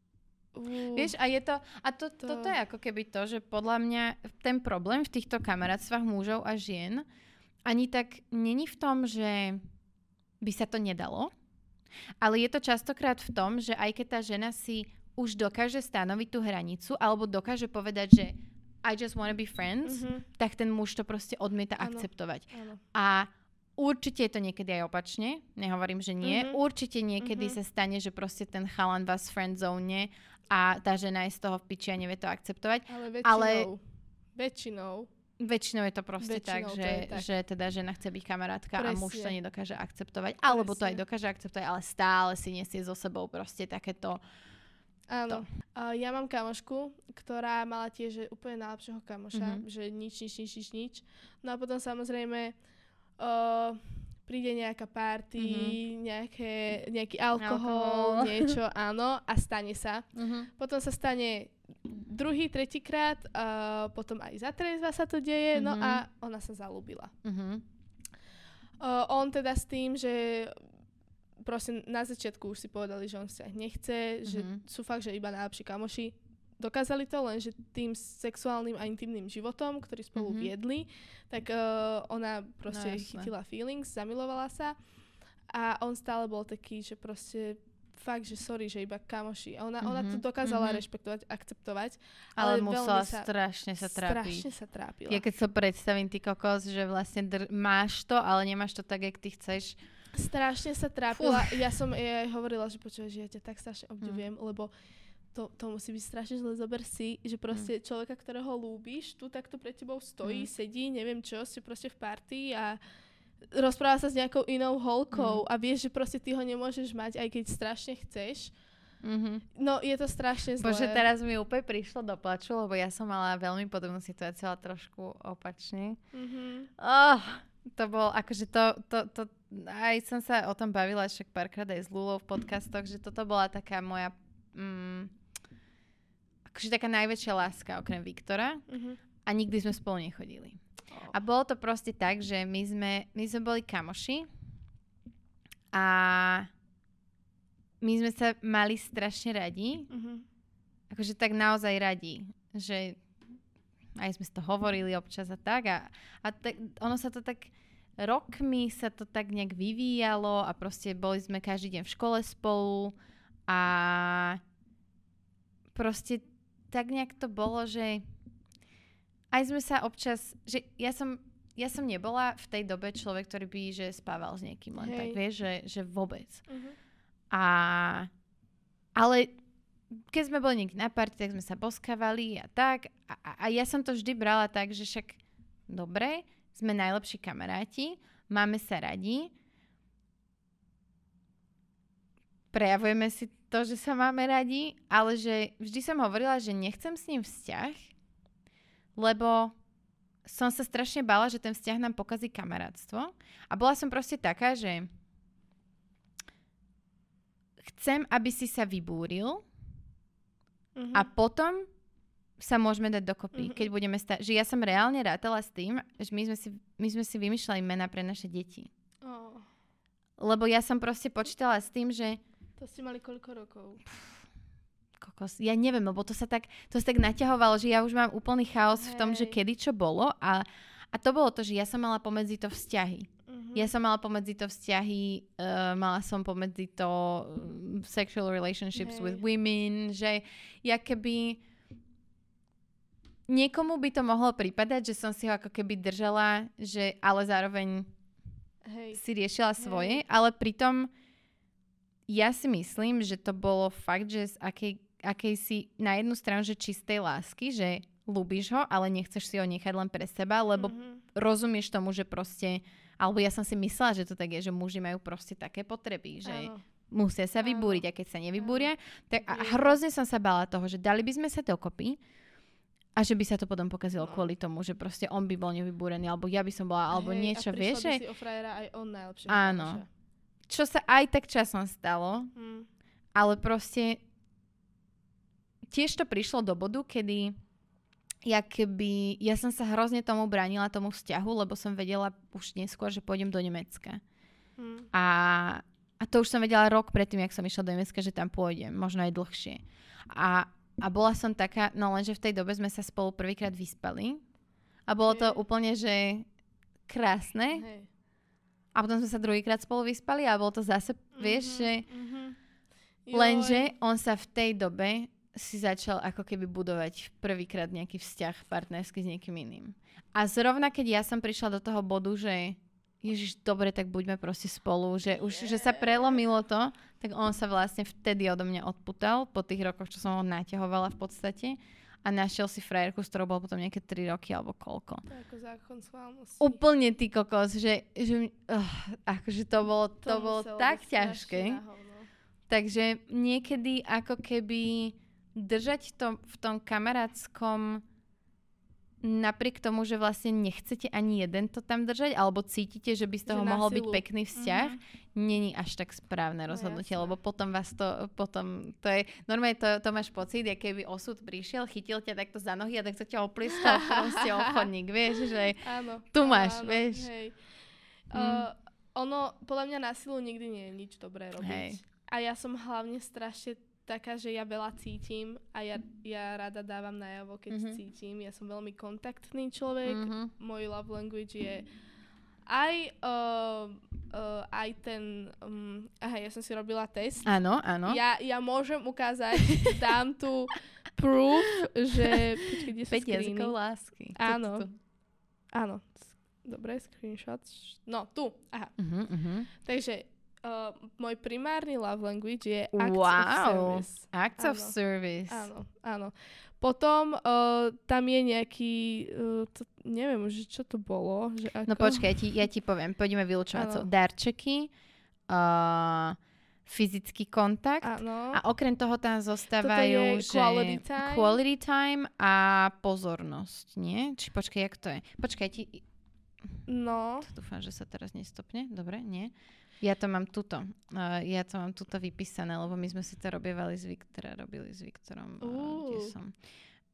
Uh, Vieš, a je to, a to, to... toto je ako keby to, že podľa mňa ten problém v týchto kamarátstvách mužov a žien ani tak není v tom, že by sa to nedalo, ale je to častokrát v tom, že aj keď tá žena si už dokáže stanoviť tú hranicu alebo dokáže povedať, že I just wanna be friends, mm-hmm. tak ten muž to proste odmieta ano. akceptovať. Ano. A Určite je to niekedy aj opačne, nehovorím, že nie. Mm-hmm. Určite niekedy mm-hmm. sa stane, že proste ten chalan vás friendzone a tá žena je z toho v piči a nevie to akceptovať. Ale väčšinou. Ale väčšinou. Väčšinou je to proste väčšinou tak, že, tak, že teda žena chce byť kamarátka Presne. a muž to nedokáže akceptovať. Presne. Alebo to aj dokáže akceptovať, ale stále si nesie so sebou proste takéto... Áno. Uh, ja mám kamošku, ktorá mala tiež úplne najlepšieho kamoša, mm-hmm. že nič, nič, nič, nič, nič. No a potom samozrejme uh, príde nejaká party, mm-hmm. nejaké, nejaký alkohol, alkohol, niečo, áno, a stane sa. Mm-hmm. Potom sa stane druhý, tretíkrát, uh, potom aj za trezva sa to deje, mm-hmm. no mhm. a ona sa zalúbila. Mm-hmm. Uh, on teda s tým, že proste na začiatku už si povedali, že on sa nechce, mm-hmm. že mhm. sú fakt, že iba najlepší kamoši, dokázali to, lenže tým sexuálnym a intimným životom, ktorý spolu mm-hmm. viedli, tak uh, ona proste no, chytila feelings, zamilovala sa a on stále bol taký, že proste fakt, že sorry, že iba kamoši. A ona, mm-hmm. ona to mhm, dokázala mm-hmm. rešpektovať, akceptovať. Ale, ale musela sa, strašne sa trápiť. Strašne sa trápila. Ja keď sa predstavím, ty kokos, že vlastne dr- máš to, ale nemáš to tak, jak ty chceš. Strašne sa trápila. Fuh. Ja som jej hovorila, že počúvaj, že ja ťa tak strašne obdivujem, mm. lebo to, to musí byť strašne zle. Zober si, že proste mm. človeka, ktorého lúbiš, tu takto pred tebou stojí, mm. sedí, neviem čo, si proste v partii a rozpráva sa s nejakou inou holkou mm. a vieš, že proste ty ho nemôžeš mať, aj keď strašne chceš. Mm-hmm. No, je to strašne zlé. Bože, teraz mi úplne prišlo do plaču, lebo ja som mala veľmi podobnú situáciu, ale trošku opačne. Mm-hmm. Oh, to bol, akože to, to, to, aj som sa o tom bavila však párkrát aj s Lulou v podcastoch, že toto bola taká moja mm, akože taká najväčšia láska okrem Viktora uh-huh. a nikdy sme spolu nechodili. Oh. A bolo to proste tak, že my sme, my sme boli kamoši a my sme sa mali strašne radi. Uh-huh. Akože tak naozaj radi. Že aj sme to hovorili občas a tak. A, a tak, ono sa to tak rokmi sa to tak nejak vyvíjalo a proste boli sme každý deň v škole spolu a proste tak nejak to bolo, že aj sme sa občas, že ja som, ja som nebola v tej dobe človek, ktorý by že spával s niekým len Hej. tak, vieš, že, že vôbec. Uh-huh. A ale keď sme boli niekde na party, tak sme sa boskávali a tak. A, a, a ja som to vždy brala tak, že však dobre, sme najlepší kamaráti, máme sa radi, prejavujeme si to, že sa máme radi, ale že vždy som hovorila, že nechcem s ním vzťah, lebo som sa strašne bála, že ten vzťah nám pokazí kamarátstvo. A bola som proste taká, že chcem, aby si sa vybúril uh-huh. a potom sa môžeme dať dokopy, uh-huh. keď budeme stať. Že ja som reálne rátala s tým, že my sme si, my sme si vymýšľali mena pre naše deti. Oh. Lebo ja som proste počítala s tým, že to ste mali koľko rokov? Kokos, ja neviem, lebo to sa tak, to sa tak naťahovalo, že ja už mám úplný chaos Hej. v tom, že kedy čo bolo a, a to bolo to, že ja som mala pomedzi to vzťahy. Uh-huh. Ja som mala pomedzi to vzťahy, uh, mala som pomedzi to um, sexual relationships Hej. with women, že ja keby niekomu by to mohlo pripadať, že som si ho ako keby držala, že ale zároveň Hej. si riešila svoje, Hej. ale pritom ja si myslím, že to bolo fakt, že z akej, akej si na jednu stranu, že čistej lásky, že ľúbiš ho, ale nechceš si ho nechať len pre seba, lebo mm-hmm. rozumieš tomu, že proste, alebo ja som si myslela, že to tak je, že muži majú proste také potreby, že Áno. musia sa vybúriť a keď sa nevybúria, tak a hrozne som sa bala toho, že dali by sme sa dokopy a že by sa to potom pokazilo no. kvôli tomu, že proste on by bol nevybúrený, alebo ja by som bola, alebo hey, niečo, a vieš? By si o frajera aj on najlepšie. Áno. Čo sa aj tak časom stalo, hmm. ale proste tiež to prišlo do bodu, kedy ja keby, ja som sa hrozne tomu bránila, tomu vzťahu, lebo som vedela už neskôr, že pôjdem do Nemecka. Hmm. A, a to už som vedela rok predtým, jak som išla do Nemecka, že tam pôjdem, možno aj dlhšie. A, a bola som taká, no lenže v tej dobe sme sa spolu prvýkrát vyspali. A bolo to úplne, že krásne. Hej. A potom sme sa druhýkrát spolu vyspali a bolo to zase, mm-hmm, vieš, že... Mm-hmm. Lenže on sa v tej dobe si začal ako keby budovať prvýkrát nejaký vzťah partnerský s niekým iným. A zrovna keď ja som prišla do toho bodu, že Ježiš, dobre, tak buďme proste spolu, že už že sa prelomilo to, tak on sa vlastne vtedy odo mňa odputal, po tých rokoch, čo som ho naťahovala v podstate a našiel si frajerku, s ktorou bol potom nejaké 3 roky alebo koľko. To ako zákon schválnosti. Úplne ty kokos, že, že uh, akože to bolo, to, to bolo tak ťažké. Takže niekedy ako keby držať to v tom kamarátskom napriek tomu, že vlastne nechcete ani jeden to tam držať, alebo cítite, že by z toho že mohol byť pekný vzťah, mm-hmm. není až tak správne no rozhodnutie, no, lebo potom vás to, potom to je, normálne to, to máš pocit, ja keby osud prišiel, chytil ťa takto za nohy a takto ťa opliskal proste <laughs> obchodník, vieš, že áno, tu máš, áno, vieš. Hej. Mm. Uh, ono, podľa mňa na silu nikdy nie je nič dobré robiť. Hej. A ja som hlavne strašne taká, že ja veľa cítim a ja, ja rada dávam najavo, keď mm-hmm. cítim. Ja som veľmi kontaktný človek. Mm-hmm. Môj love language je aj, uh, uh, aj ten... Um, aha, ja som si robila test. Áno, áno. Ja, ja môžem ukázať, <laughs> dám tu proof, že... Počkej, kde sú screeny? lásky. Áno. Áno. Dobre, screenshot. No, tu. Aha. Uh-huh, uh-huh. Takže Uh, môj primárny love language je acts wow. of service. Acts áno. of service. Áno, áno. Potom uh, tam je nejaký, uh, to, neviem už, čo to bolo. Že no ako... No počkaj, ja ti, ja ti poviem, poďme vylúčovať. Darčeky, uh, fyzický kontakt ano. a okrem toho tam zostávajú, že quality time. quality time a pozornosť, nie? Či počkaj, jak to je? Počkaj, ti... No. Dúfam, že sa teraz nestopne. Dobre, nie? Ja to mám tuto. Uh, ja to mám tuto vypísané, lebo my sme si to robievali s Viktorom, robili s Viktorom. Uh. kde som?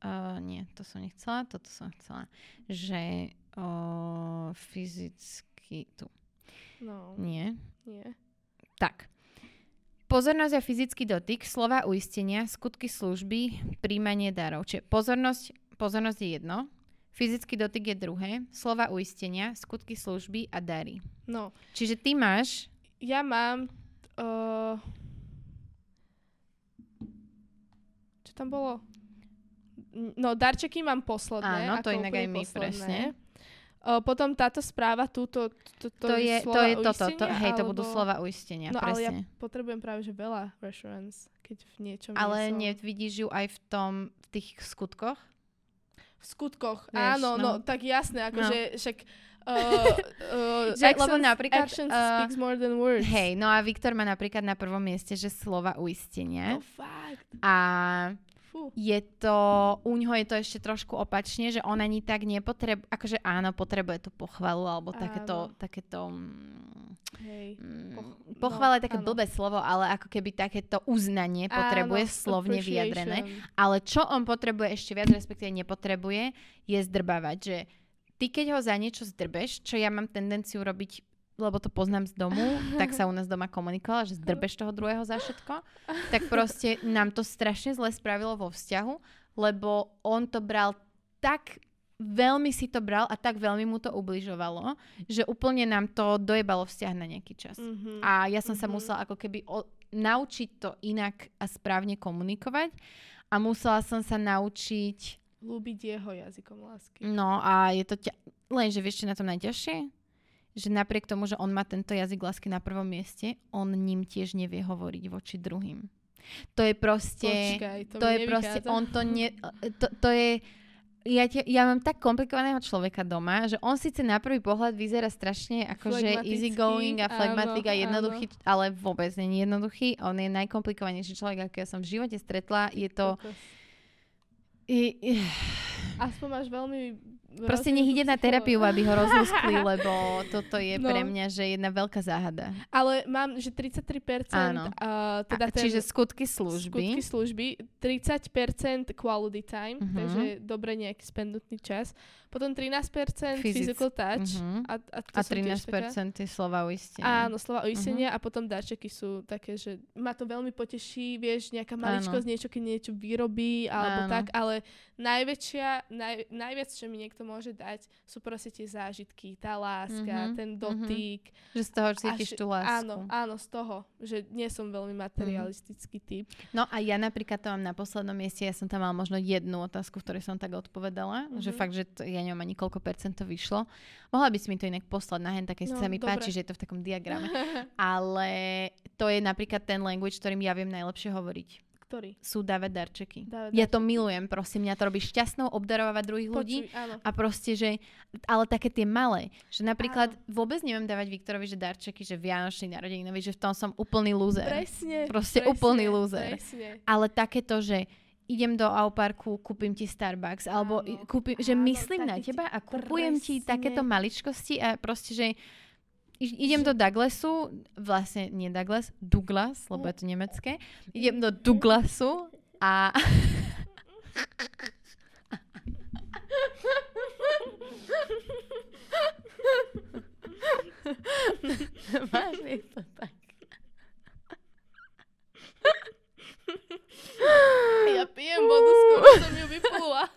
Uh, nie, to som nechcela, toto som chcela. Že uh, fyzicky tu. No. Nie? Nie. Tak. Pozornosť a fyzický dotyk, slova uistenia, skutky služby, príjmanie darov. Čiže pozornosť, pozornosť je jedno, fyzický dotyk je druhé, slova uistenia, skutky služby a dary. No. Čiže ty máš ja mám... Uh, čo tam bolo? No, darčeky mám posledné. Áno, to inak aj my, posledné. presne. Uh, potom táto správa, túto, to, to, to je, to je toto, to, hej, alebo... to budú slova uistenia, no, presne. ale ja potrebujem práve, že veľa reassurance, keď v niečom Ale nie som... nevidíš ju aj v tom, v tých skutkoch? V skutkoch, Vieš, áno, no. no, tak jasné, akože no. však Uh, uh, <laughs> že, actions, lebo napríklad, actions uh, speaks more than words. Hej, no a Viktor má napríklad na prvom mieste, že slova uistenia. No fakt. A je to, u ňoho je to ešte trošku opačne, že on ani tak nepotrebuje, akože áno, potrebuje tú pochvalu, alebo áno. takéto, takéto Hej. Mm, pochvala je také áno. blbé slovo, ale ako keby takéto uznanie potrebuje áno, slovne vyjadrené. Ale čo on potrebuje ešte viac, respektíve nepotrebuje, je zdrbávať, že ty keď ho za niečo zdrbeš, čo ja mám tendenciu robiť lebo to poznám z domu, tak sa u nás doma komunikovala, že zdrbeš toho druhého za všetko, tak proste nám to strašne zle spravilo vo vzťahu, lebo on to bral tak veľmi si to bral a tak veľmi mu to ubližovalo, že úplne nám to dojebalo vzťah na nejaký čas. Mm-hmm. A ja som mm-hmm. sa musela ako keby o, naučiť to inak a správne komunikovať a musela som sa naučiť Lúbiť jeho jazykom lásky. No a je to ťa... Lenže vieš, čo na tom najťažšie? Že napriek tomu, že on má tento jazyk lásky na prvom mieste, on ním tiež nevie hovoriť voči druhým. To je proste... Počkaj, to, to je proste... On to nie... To, to je... Ja, te, ja mám tak komplikovaného človeka doma, že on síce na prvý pohľad vyzerá strašne akože easygoing a phlegmatic a jednoduchý, áno. ale vôbec nie je jednoduchý. On je najkomplikovanejší človek, aký ja som v živote stretla. Je to... I, i... Aspoň máš veľmi Proste nech ide na terapiu, aby ho rozluskli, <laughs> lebo toto je no. pre mňa, že jedna veľká záhada. Ale mám, že 33%, Áno. Uh, teda ten, čiže skutky služby. Skutky služby, 30% quality time, uh-huh. takže dobre nejaký spendutný čas. Potom 13% Fyzic. physical touch. Uh-huh. A, a, to a 13% je slova uistenia. Áno, slova uistenia uh-huh. a potom darčeky sú také, že ma to veľmi poteší, vieš, nejaká maličkosť, niečo, keď niečo vyrobí alebo Áno. tak, ale najväčšia, naj, najviac, čo mi niekto môže dať, sú proste tie zážitky, tá láska, mm-hmm, ten dotyk. Mm-hmm. Že z toho cítiš tú lásku. Áno, áno, z toho, že nie som veľmi materialistický mm-hmm. typ. No a ja napríklad to mám na poslednom mieste, ja som tam mala možno jednu otázku, v ktorej som tak odpovedala, mm-hmm. že fakt, že to, ja neviem ani koľko percent to vyšlo. Mohla by si mi to inak poslať na hen, také no, sa mi dobre. páči, že je to v takom diagrame. <laughs> Ale to je napríklad ten language, ktorým ja viem najlepšie hovoriť. Ktorý? Sú dávať darčeky. Dávať ja darčeky. to milujem, prosím, mňa to robí šťastnou obdarovať druhých Počuj, ľudí. Áno. A proste, že, ale také tie malé, že napríklad áno. vôbec neviem dávať Viktorovi, že darčeky, že Vianočný narodeninový, že v tom som úplný lúzer. Presne. Proste presne, úplný lúzer. Presne. Ale takéto, že idem do Auparku, kúpim ti Starbucks, alebo áno, kúpim, že áno, myslím na teba a kúpujem ti takéto maličkosti a proste, že idem do Douglasu, vlastne nie Douglas, Douglas, lebo je to nemecké. Idem do Douglasu a... <laughs> Vážne to tak. <gasps> Ja pijem vodu, skoro som ju vyplula. <laughs>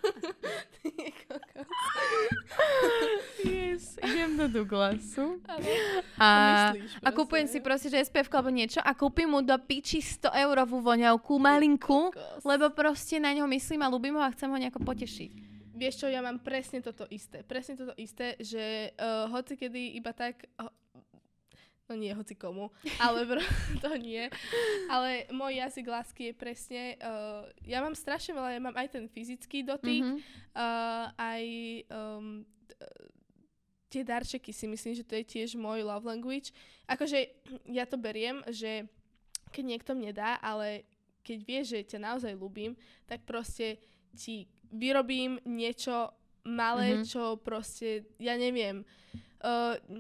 yes, idem do Douglasu. A, a kúpujem si proste, že SPF alebo niečo a kúpim mu do piči 100 eurovú voňavku, malinku, lebo proste na ňo myslím a ľúbim ho a chcem ho nejako potešiť. Vieš čo, ja mám presne toto isté. Presne toto isté, že uh, hoci kedy iba tak... No nie hoci komu, ale <laughs> to nie. Ale môj jazyk lásky je presne, uh, ja mám strašne veľa, ja mám aj ten fyzický dotyk, mm-hmm. uh, aj um, tie darčeky si myslím, že to je tiež môj love language. Akože ja to beriem, že keď niekto mne dá, ale keď vie, že ťa naozaj ľúbim, tak proste ti vyrobím niečo malé, mm-hmm. čo proste, ja neviem, Uh,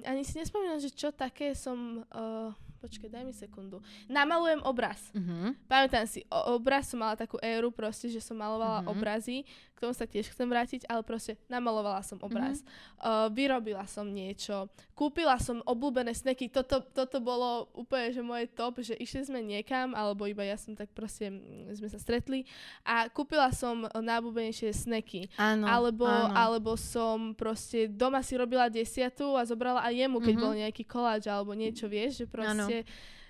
ani si nespomínam, že čo také som... Uh, počkaj, daj mi sekundu. Namalujem obraz. Uh-huh. Pamätám si, o, obraz som mala takú éru proste, že som malovala uh-huh. obrazy k tomu sa tiež chcem vrátiť, ale proste namalovala som obraz, mm-hmm. uh, vyrobila som niečo, kúpila som obľúbené sneky, toto, toto bolo úplne, že moje top, že išli sme niekam, alebo iba ja som tak proste, mm, sme sa stretli a kúpila som najobľúbenejšie sneky. Áno, alebo, áno. alebo som proste doma si robila desiatu a zobrala aj jemu, keď mm-hmm. bol nejaký koláč alebo niečo, vieš, že proste...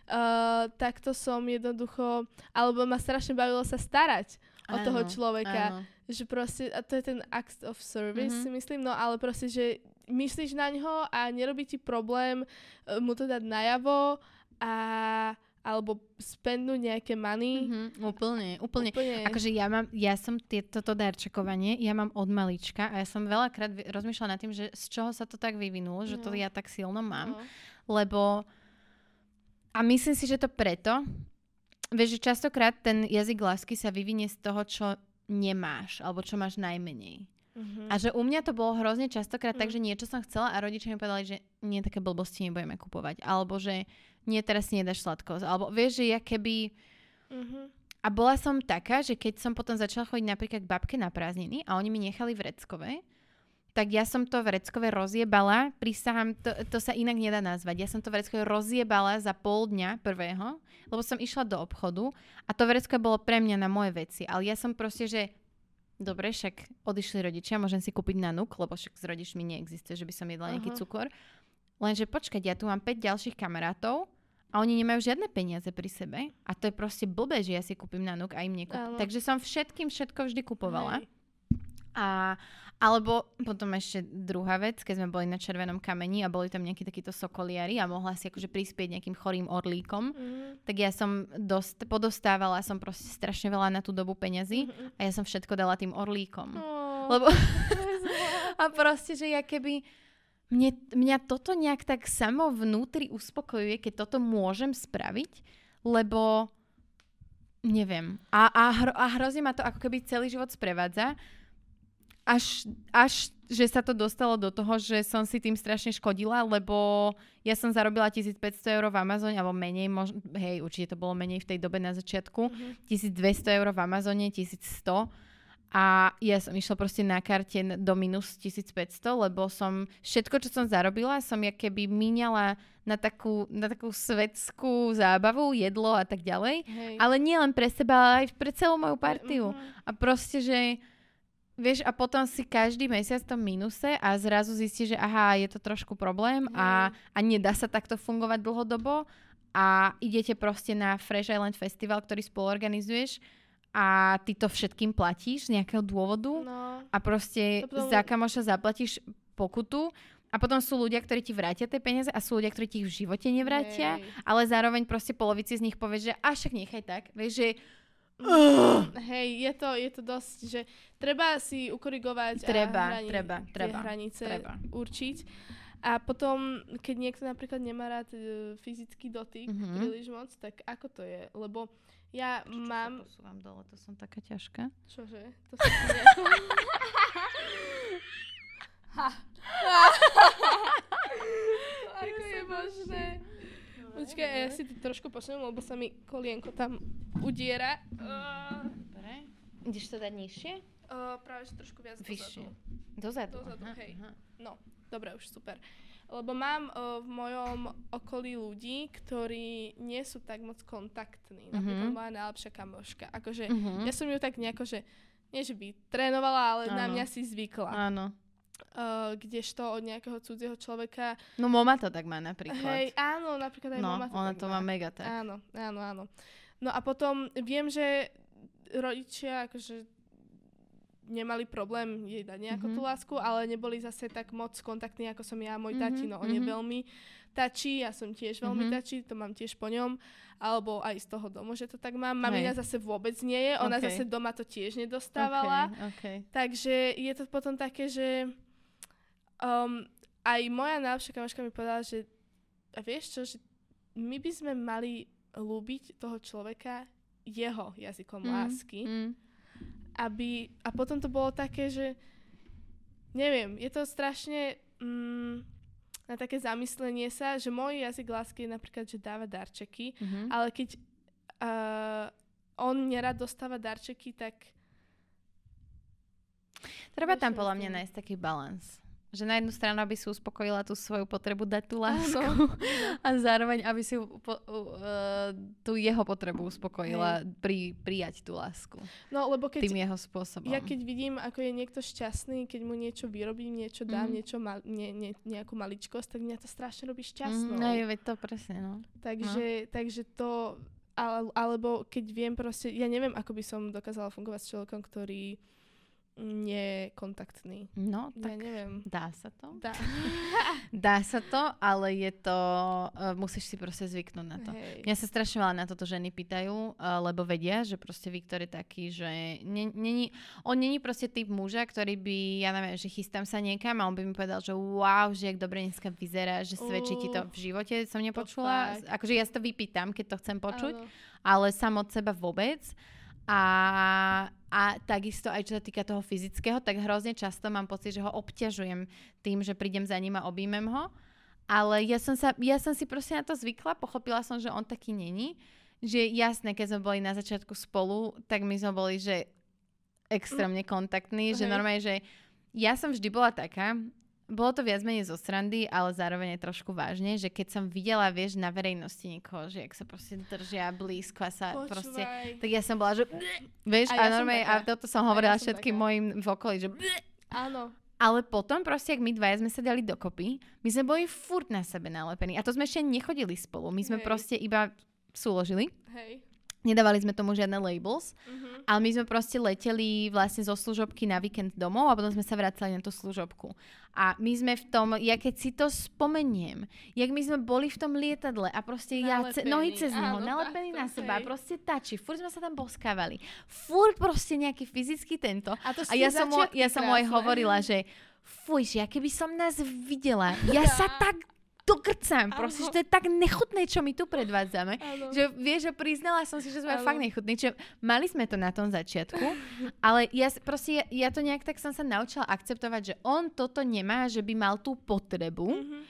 Uh, takto som jednoducho, alebo ma strašne bavilo sa starať o toho človeka. Áno že proste, a to je ten act of service, mm-hmm. si myslím, no ale proste, že myslíš na ňo a nerobí ti problém uh, mu to dať najavo a alebo spendnúť nejaké money. Mm-hmm, úplne, úplne, úplne. Akože ja mám, ja som toto darčekovanie, ja mám od malička a ja som veľakrát rozmýšľala nad tým, že z čoho sa to tak vyvinulo, no. že to no. ja tak silno mám, no. lebo a myslím si, že to preto, vieš, že častokrát ten jazyk lásky sa vyvinie z toho, čo nemáš, alebo čo máš najmenej. Uh-huh. A že u mňa to bolo hrozne častokrát uh-huh. tak, že niečo som chcela a rodičia mi povedali, že nie, také blbosti nebudeme kupovať. Alebo že nie, teraz si nedáš sladkosť. Alebo vieš, že ja keby... Uh-huh. A bola som taká, že keď som potom začala chodiť napríklad k babke na prázdniny a oni mi nechali v Reckove, tak ja som to v Reckove rozjebala, prisahám, to, to sa inak nedá nazvať. Ja som to v Reckove rozjebala za pol dňa prvého, lebo som išla do obchodu a to v Reckove bolo pre mňa na moje veci. Ale ja som proste, že dobre, však odišli rodičia, môžem si kúpiť na nuk, lebo však s rodičmi neexistuje, že by som jedla nejaký uh-huh. cukor. Lenže počkať, ja tu mám 5 ďalších kamarátov a oni nemajú žiadne peniaze pri sebe a to je proste blbé, že ja si kúpim na nuk a im nekúpim. Takže som všetkým všetko vždy kupovala. Hej. A, alebo potom ešte druhá vec, keď sme boli na Červenom kameni a boli tam nejakí takíto sokoliari a mohla si akože prispieť nejakým chorým orlíkom, mm. tak ja som dost, podostávala som proste strašne veľa na tú dobu peňazí mm-hmm. a ja som všetko dala tým orlíkom. Oh, Lebo... <laughs> a proste, že ja keby... Mne, mňa toto nejak tak samo vnútri uspokojuje, keď toto môžem spraviť, lebo neviem. A, a, hro, a hrozne ma to ako keby celý život sprevádza, až, až že sa to dostalo do toho, že som si tým strašne škodila, lebo ja som zarobila 1500 eur v Amazone, alebo menej, možno, hej, určite to bolo menej v tej dobe na začiatku, mm-hmm. 1200 eur v Amazone, 1100 a ja som išla proste na karte do minus 1500, lebo som všetko, čo som zarobila, som ja keby míňala na takú, na takú svetskú zábavu, jedlo a tak ďalej. Hej. Ale nie len pre seba, ale aj pre celú moju partiu. Mm-hmm. A proste, že Vieš, a potom si každý mesiac v tom minuse a zrazu zistí, že aha, je to trošku problém a, a nedá sa takto fungovať dlhodobo a idete proste na Fresh Island Festival, ktorý spolu organizuješ a ty to všetkým platíš z nejakého dôvodu no. a proste potom... za kamoša zaplatíš pokutu a potom sú ľudia, ktorí ti vrátia tie peniaze a sú ľudia, ktorí ti ich v živote nevrátia, Hej. ale zároveň proste polovici z nich povie, že a však nechaj tak. Vieš, že Uh. Hej, je to, je to dosť, že treba si ukorigovať treba, a hrani- treba, treba, hranice treba. určiť. A potom, keď niekto napríklad nemá rád e, fyzický dotyk mm-hmm. príliš moc, tak ako to je? Lebo ja Čo, mám... Čo posúvam dole, to som taká ťažká. Čože? To som ne... ha. <laughs> <laughs> ako je možné? Počkaj, ja si to trošku posuniem, lebo sa mi kolienko tam udiera. Uh, Dobre. Ideš sa dať nižšie? Uh, práve, že trošku viac Vyššie. Dozadu. Dozadu, aha, hej. Aha. No, dobre, už super. Lebo mám uh, v mojom okolí ľudí, ktorí nie sú tak moc kontaktní. Uh-huh. Napríklad moja najlepšia kamoška. Akože, uh-huh. ja som ju tak nejako, že nie že by trénovala, ale ano. na mňa si zvykla. Áno uh, kdežto od nejakého cudzieho človeka. No Moma to tak má napríklad. Hej, áno, napríklad aj no, Moma to ona tak to má. má mega tak. Áno, áno, áno. No a potom viem, že rodičia akože nemali problém jej dať nejakú mm-hmm. tú lásku, ale neboli zase tak moc kontaktní, ako som ja a môj mm-hmm, tatino. On mm-hmm. je veľmi tačí, ja som tiež veľmi mm-hmm. tačí, to mám tiež po ňom, alebo aj z toho domu, že to tak mám. Mamina Hej. zase vôbec nie je, ona okay. zase doma to tiež nedostávala. Okay, okay. Takže je to potom také, že um, aj moja najlepšia kamoška mi povedala, že a vieš čo, že my by sme mali ľúbiť toho človeka jeho jazykom mm, lásky. Mm. Aby, a potom to bolo také, že neviem, je to strašne mm, na také zamyslenie sa, že môj jazyk lásky je napríklad, že dáva darčeky, mm-hmm. ale keď uh, on nerad dostáva darčeky, tak Treba tam podľa mňa nájsť taký balans. Že na jednu stranu, aby si uspokojila tú svoju potrebu dať tú lásku <laughs> a zároveň, aby si po, uh, tú jeho potrebu uspokojila pri, prijať tú lásku. No, lebo keď, tým jeho spôsobom. Ja keď vidím, ako je niekto šťastný, keď mu niečo vyrobím, niečo dám, mm. niečo mal, ne, ne, nejakú maličkosť, tak mňa to strašne robí šťastnou. Mm, no, veď to presne, no. Takže, no. takže to, alebo keď viem proste, ja neviem, ako by som dokázala fungovať s človekom, ktorý nekontaktný. No, tak ja neviem. dá sa to. Dá. <laughs> dá sa to, ale je to, uh, musíš si proste zvyknúť na to. Hej. Mňa sa strašne veľa na toto ženy pýtajú, uh, lebo vedia, že proste Viktor je taký, že ne, není, on není proste typ muža, ktorý by, ja neviem, že chystám sa niekam a on by mi povedal, že wow, že jak dobre dneska vyzerá, že svedčí uh, ti to v živote, som nepočula. Akože ja si to vypýtam, keď to chcem počuť, Áno. ale sam od seba vôbec. A, a takisto aj čo sa týka toho fyzického, tak hrozne často mám pocit, že ho obťažujem tým, že prídem za ním a objímem ho. Ale ja som, sa, ja som si proste na to zvykla, pochopila som, že on taký není. Že jasné, keď sme boli na začiatku spolu, tak my sme boli, že extrémne kontaktní, okay. že normálne, že ja som vždy bola taká, bolo to viac menej zo srandy, ale zároveň aj trošku vážne, že keď som videla, vieš, na verejnosti niekoho, že ak sa proste držia blízko a sa Počúvaj. proste, tak ja som bola, že vieš, a, ja a normálne, a toto som hovorila ja všetkým taká. mojim v okolí, že Áno. Ale potom proste, ak my dvaja sme sa dali dokopy, my sme boli furt na sebe nalepení. A to sme ešte nechodili spolu. My sme Hej. proste iba súložili. Hej. Nedávali sme tomu žiadne labels, uh-huh. ale my sme proste leteli vlastne zo služobky na víkend domov a potom sme sa vracali na tú služobku. A my sme v tom, ja keď si to spomeniem, jak my sme boli v tom lietadle a proste ja ce, nohy cez neho, nalepení na seba, hej. proste tači, furt sme sa tam boskávali. Furt proste nejaký fyzický tento. A, to a ja, som mu, ja som mu aj hovorila, že fuj, že ja keby som nás videla, <laughs> ja sa tak dokrcam. Proste, že to je tak nechutné, čo my tu predvádzame. Ano. Že vieš, že priznala som si, že sme ano. fakt nechutní. Čiže mali sme to na tom začiatku, ale ja proste, ja, ja to nejak tak som sa naučila akceptovať, že on toto nemá, že by mal tú potrebu. Mm-hmm.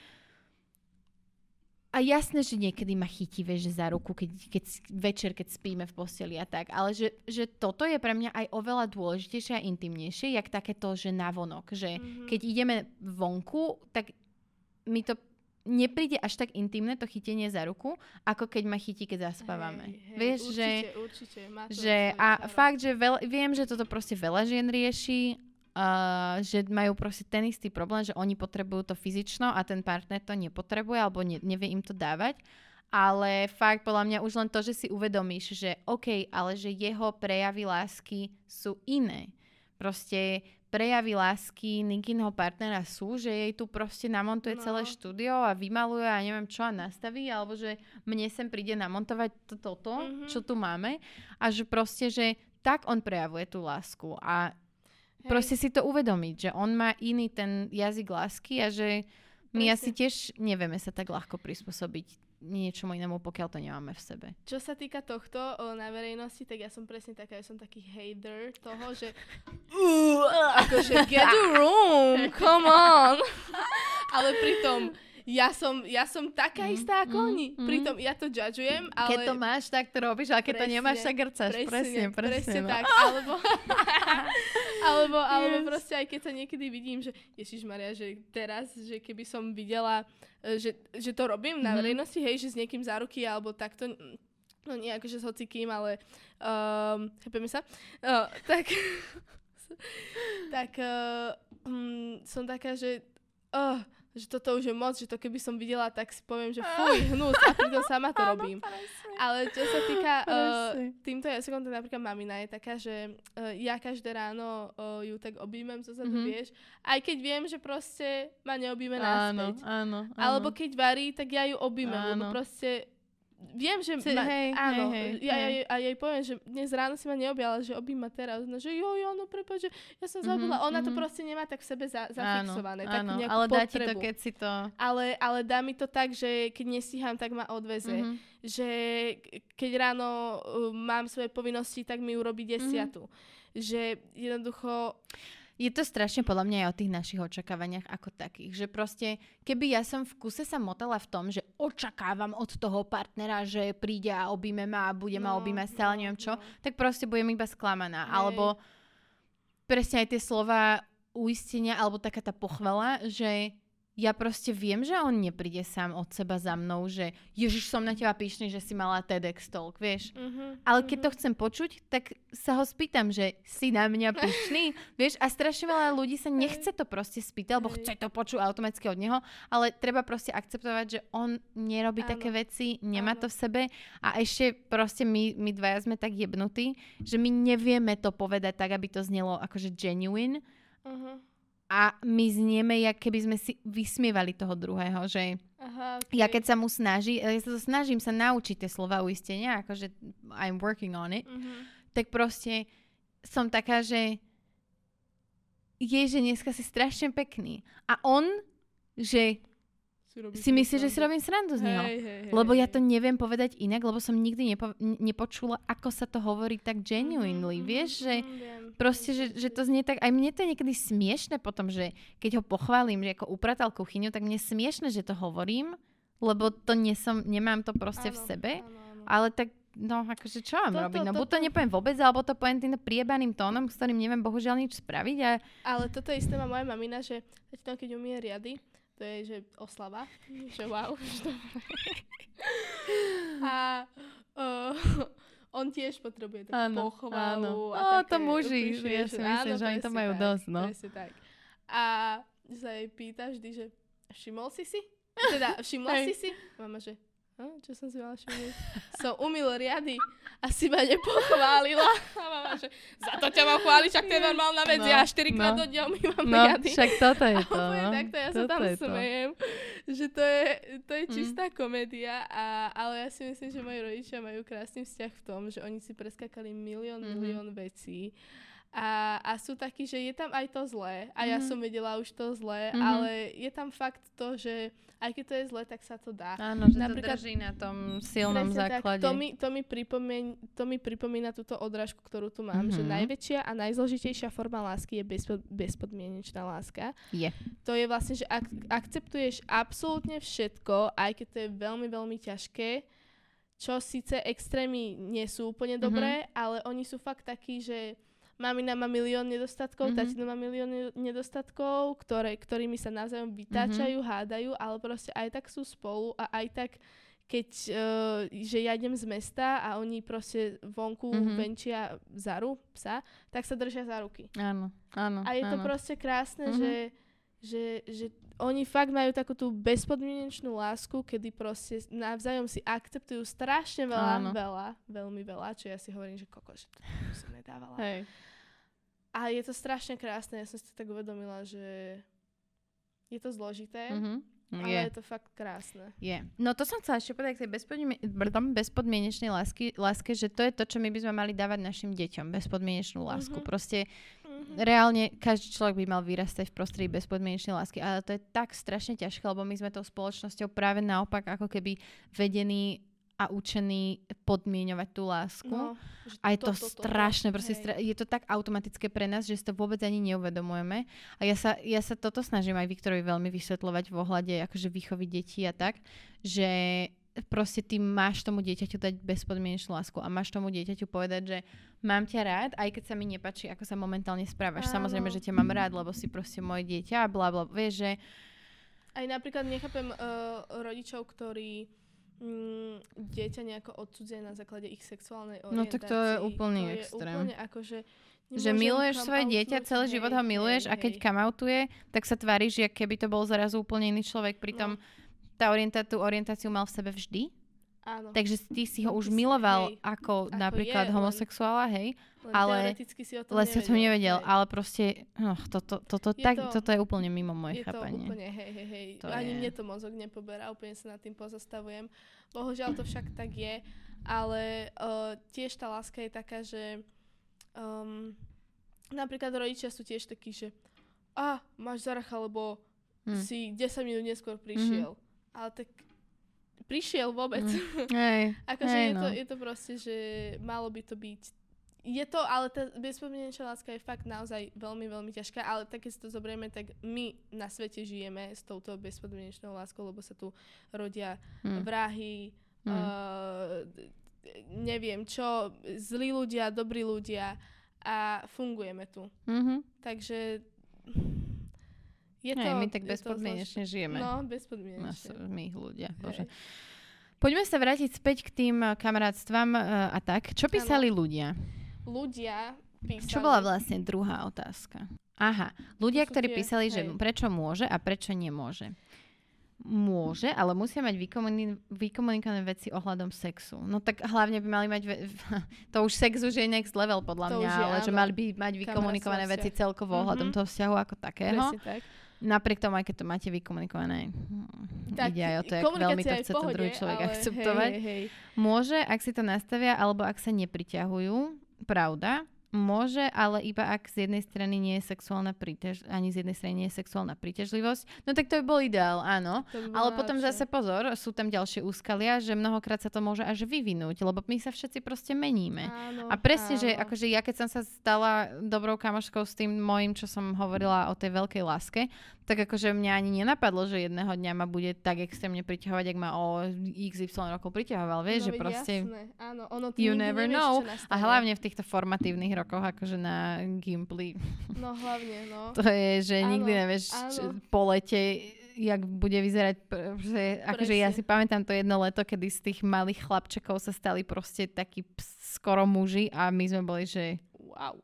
A jasné, že niekedy ma chytí, vieš, za ruku, keď, keď večer, keď spíme v posteli a tak, ale že, že toto je pre mňa aj oveľa dôležitejšie a intimnejšie, jak takéto, že navonok, že mm-hmm. keď ideme vonku, tak mi to nepríde až tak intimné to chytenie za ruku, ako keď ma chytí, keď zaspávame. Hej, hej, Vieš, určite, že, určite, má to že a čaro. fakt, že veľ, viem, že toto proste veľa žien rieši, uh, že majú proste ten istý problém, že oni potrebujú to fyzično a ten partner to nepotrebuje alebo ne, nevie im to dávať. Ale fakt, podľa mňa už len to, že si uvedomíš, že OK, ale že jeho prejavy lásky sú iné. Proste prejavy lásky Nikinho partnera sú, že jej tu proste namontuje no. celé štúdio a vymaluje a neviem čo a nastaví, alebo že mne sem príde namontovať to, toto, mm-hmm. čo tu máme a že proste, že tak on prejavuje tú lásku a Hej. proste si to uvedomiť, že on má iný ten jazyk lásky a že my Presne. asi tiež nevieme sa tak ľahko prispôsobiť niečomu inému, pokiaľ to nemáme v sebe. Čo sa týka tohto o, na verejnosti, tak ja som presne taká, ja som taký hater toho, že uh, akože get a room, come on. <laughs> Ale pritom ja som, ja som taká mm, istá ako mm, oni. Mm. Pritom ja to judgeujem, ale... Keď to máš, tak to robíš, ale keď presne, to nemáš, tak grcaš. Presne, presne, presne, presne no. <laughs> tak. Alebo, alebo, yes. alebo proste aj keď sa niekedy vidím, že Ježiš Maria, že teraz, že keby som videla, e, že, že to robím na mhm. verejnosti, hej, že s niekým za ruky alebo takto, no nie akože s hocikým, ale um, chápeme sa, uh, tak <laughs> tak uh, um, som taká, že uh, že toto už je moc, že to keby som videla, tak si poviem, že <laughs> fuj, hnus a pritom sama to robím. Ale čo sa týka <laughs> uh, týmto jazykom, tak napríklad mamina je taká, že uh, ja každé ráno uh, ju tak objímem zozadu, mm-hmm. vieš, aj keď viem, že proste ma neobíme náspäť. Áno, áno, áno. Alebo keď varí, tak ja ju objímem, lebo proste Viem, že... Si, ma, hej, áno, hej, hej, ja, hej. Ja, jej poviem, že dnes ráno si ma neobjala, že obím ma teraz. No, že jo, jo, no prepáč, že ja som zabudla. Mm-hmm, Ona to mhm. proste nemá tak v sebe za, zafixované. Áno, áno, ale dá ti to, keď si to... Ale, ale dá mi to tak, že keď nestíham, tak ma odveze. Mm-hmm. Že keď ráno uh, mám svoje povinnosti, tak mi urobí desiatu. Mm-hmm. Že jednoducho je to strašne podľa mňa aj o tých našich očakávaniach ako takých, že proste keby ja som v kuse sa motala v tom, že očakávam od toho partnera, že príde a obíme ma a bude ma no, objímať stále no, neviem čo, no. tak proste budem iba sklamaná. Hej. Alebo presne aj tie slova uistenia alebo taká tá pochvala, že ja proste viem, že on nepríde sám od seba za mnou, že Ježiš, som na teba píšný, že si mala TEDx talk, vieš. Uh-huh, Ale keď uh-huh. to chcem počuť, tak sa ho spýtam, že si na mňa píšný, <laughs> vieš. A strašne veľa ľudí sa nechce to proste spýtať, alebo chce to počuť automaticky od neho, ale treba proste akceptovať, že on nerobí Áno. také veci, nemá Áno. to v sebe a ešte proste my, my dvaja sme tak jebnutí, že my nevieme to povedať tak, aby to znelo akože genuine. Uh-huh a my znieme, jak keby sme si vysmievali toho druhého, že Aha, okay. ja keď sa mu snaží, ja sa to snažím sa naučiť tie slova uistenia, akože I'm working on it, uh-huh. tak proste som taká, že je, že dneska si strašne pekný. A on, že si, si myslíš, že si robím srandu z neho. Hej, hej, lebo ja to neviem povedať inak, lebo som nikdy nepo, nepočula, ako sa to hovorí tak genuinely. Mm-hmm, Vieš, že mm, proste, že, že to znie tak, aj mne to je niekedy smiešne potom, že keď ho pochválim, že ako upratal kuchyňu, tak mne smiešne, že to hovorím, lebo to nie som, nemám to proste áno, v sebe, áno, áno. ale tak No, akože čo mám to, robiť? No, to, buď to, to nepoviem vôbec, alebo to poviem tým priebaným tónom, s ktorým neviem bohužiaľ nič spraviť. A... Ale toto isté má moja mamina, že keď umie riady, to je, že oslava, že <laughs> wow. a uh, on tiež potrebuje takú áno, pochvalu. Áno. A také, to muži, ja si myslím, že oni to majú tak, dosť, no. tak. A sa jej pýta vždy, že všimol si si? Teda, všimla si si? Mama, že Hm, čo som si mala všimnúť? <laughs> Som umil riady a si ma nepochválila. A <laughs> mama, že za to ťa mám chváliť, však to je normálna vec, no, ja 4 krát no. do dňa umývam no, riady. však toto je to. A no. takto ja toto sa tam smejem, že to je, to je mm. čistá mm. komédia, a, ale ja si myslím, že moji rodičia majú krásny vzťah v tom, že oni si preskakali milión, mm-hmm. milión vecí a, a sú takí, že je tam aj to zlé a ja mm-hmm. som vedela už to zlé, mm-hmm. ale je tam fakt to, že aj keď to je zlé, tak sa to dá. Áno, že Napríklad, to drží na tom silnom základe. Tak, to, mi, to, mi pripomín, to mi pripomína túto odrážku, ktorú tu mám, mm-hmm. že najväčšia a najzložitejšia forma lásky je bezpod, bezpodmienečná láska. Je. To je vlastne, že ak, akceptuješ absolútne všetko, aj keď to je veľmi, veľmi ťažké, čo síce extrémy nie sú úplne dobré, mm-hmm. ale oni sú fakt takí, že mamina má milión nedostatkov, mm-hmm. tatino má milión nedostatkov, ktoré, ktorými sa navzájom vytáčajú, mm-hmm. hádajú, ale proste aj tak sú spolu a aj tak keď, uh, že ja idem z mesta a oni proste vonku mm-hmm. venčia zaru, psa, tak sa držia za ruky. Áno, áno. A je áno. to proste krásne, mm-hmm. že, že, že oni fakt majú takú tú bezpodmienečnú lásku, kedy proste navzájom si akceptujú strašne veľa, áno. veľa, veľmi veľa, čo ja si hovorím, že koko, že to som nedávala. Hej. A je to strašne krásne, ja som si to tak uvedomila, že je to zložité, mm-hmm. ale je. je to fakt krásne. Je. No to som chcela ešte povedať k tej bezpodmien- bezpodmienečnej lásky, láske, že to je to, čo my by sme mali dávať našim deťom, bezpodmienečnú lásku. Mm-hmm. Proste mm-hmm. reálne každý človek by mal vyrastať v prostredí bezpodmienečnej lásky, ale to je tak strašne ťažké, lebo my sme tou spoločnosťou práve naopak ako keby vedení a učení podmienovať tú lásku. No, a je to, to, to strašné, to, proste stra- je to tak automatické pre nás, že si to vôbec ani neuvedomujeme. A ja sa, ja sa toto snažím aj Viktorovi veľmi vysvetľovať v ohľade akože výchovy detí a tak, že proste ty máš tomu dieťaťu dať bezpodmienečnú lásku a máš tomu dieťaťu povedať, že mám ťa rád, aj keď sa mi nepačí, ako sa momentálne správaš. Áno. Samozrejme, že ťa mám rád, lebo si proste moje dieťa a bla bla. Vieš, že... Aj napríklad nechápem uh, rodičov, ktorí mm, dieťa nejako odsudzené na základe ich sexuálnej orientácie. No tak to je úplný to extrém. Je úplne akože že miluješ svoje dieťa, celý hej, život ho miluješ hej, a keď kamautuje, tak sa tváriš, že keby to bol zrazu úplne iný človek. Pritom no. tá orientáciu, orientáciu mal v sebe vždy. Áno. Takže ty si ho už miloval hej, ako, ako napríklad je, homosexuála, hej. Len ale si o tom si o tom nevedel. Hej. Ale proste, no, toto, toto, to, tak, to, toto je úplne mimo moje je chápanie. To úplne, hej, hej, hej. To Ani je... mne to mozog nepoberá, úplne sa nad tým pozastavujem. Bohužiaľ to však tak je, ale uh, tiež tá láska je taká, že um, napríklad rodičia sú tiež takí, že a, máš zaracha, lebo hmm. si 10 minút neskôr prišiel. Mm-hmm. Ale tak prišiel vôbec. Mm. <laughs> Hej, akože hej, je, no. to, je to proste, že malo by to byť je to, ale tá bezpodmienečná láska je fakt naozaj veľmi, veľmi ťažká, ale tak keď si to zoberieme, tak my na svete žijeme s touto bezpodmienečnou láskou, lebo sa tu rodia mm. vrahy, mm. Uh, neviem čo, zlí ľudia, dobrí ľudia a fungujeme tu. Mm-hmm. Takže je to... Hej, my tak bezpodmienečne žijeme. No, bezpodmienečne. My ľudia, bože. Poďme sa vrátiť späť k tým eh, kamarátstvám uh, a tak. Čo písali ano. ľudia? Ľudia písali... Čo bola vlastne druhá otázka? Aha, ľudia, ktorí tie, písali, hej. že prečo môže a prečo nemôže. Môže, ale musia mať vykomunikované, vykomunikované veci ohľadom sexu. No tak hlavne by mali mať... Ve- <laughs> to už sex už je next level podľa to mňa, je, ale áno. že mali by mať vykomunikované veci celkovo ohľadom mm-hmm. toho vzťahu ako takého. Presne tak. Napriek tomu, aj keď to máte vykomunikované, hm, tak, ide aj o to, jak veľmi to chce ten druhý človek akceptovať. Hej, hej. Môže, ak si to nastavia, alebo ak sa nepriťahujú, pravda, Môže, ale iba ak z jednej strany nie je sexuálna príťaž, ani z jednej strany nie je sexuálna príťažlivosť. No tak to by bol ideál, áno. By ale potom zase pozor, sú tam ďalšie úskalia, že mnohokrát sa to môže až vyvinúť, lebo my sa všetci proste meníme. Áno, a presne, áno. že akože ja keď som sa stala dobrou kamoškou s tým môjim, čo som hovorila o tej veľkej láske, tak akože mňa ani nenapadlo, že jedného dňa ma bude tak extrémne priťahovať, ak ma o XY rokov priťahoval, vieš, no, že proste... Jasné, áno, ono you never nevieš, know. A hlavne v týchto formatívnych rokoch, akože na Gimply. <laughs> No hlavne, no. to je, že áno, nikdy nevieš čo, po lete jak bude vyzerať, že, akože ja si pamätám to jedno leto, kedy z tých malých chlapčekov sa stali proste takí skoro muži a my sme boli, že wow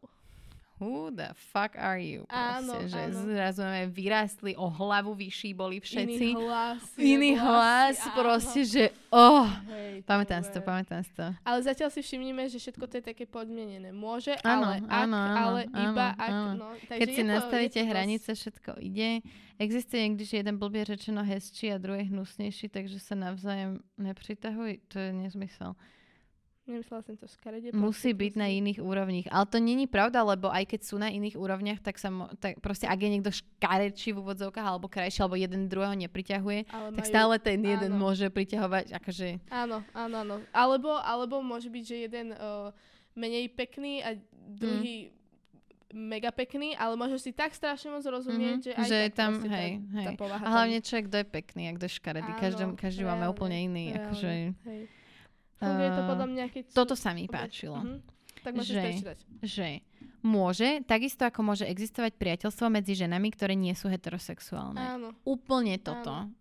who the fuck are you? Proste, áno, že áno. zrazu sme vyrástli, o hlavu vyšší boli všetci. Iný hlas. Iný hlas, áno. proste, že oh, Hej, pamätám si to, pamätám si to. Ale zatiaľ si všimnime, že všetko to je také podmienené. Môže, áno, ale ak, áno, ale áno, iba ak. Áno. No, Keď si nastavíte to, hranice, všetko ide. Existuje niekdy, že jeden blbie rečeno hezčí a druhý hnusnejší, takže sa navzájem nepritahuj. To je nezmysel. Nemyslela som to škaredie. Musí byť na iných úrovních. Ale to není pravda, lebo aj keď sú na iných úrovniach, tak sa mo- tak proste ak je niekto škarečí v úvodzovkách alebo krajší, alebo jeden druhého nepriťahuje, Ale tak majú... stále ten jeden áno. môže priťahovať. Akože... Áno, áno, áno. Alebo, alebo môže byť, že jeden uh, menej pekný a druhý mm mega pekný, ale môžeš si tak strašne moc rozumieť, mm-hmm, že aj že tak tam, hej, tá, hej. Tá a hlavne človek, kto je pekný a kto je škaredý. Každý, každý máme úplne iný. Reálne, akože... hej. Funguje to podľa mňa, keď... Toto sa mi páčilo. Uh-huh. Tak môžeš že. Že môže, takisto ako môže existovať priateľstvo medzi ženami, ktoré nie sú heterosexuálne. Áno. Úplne toto. Áno.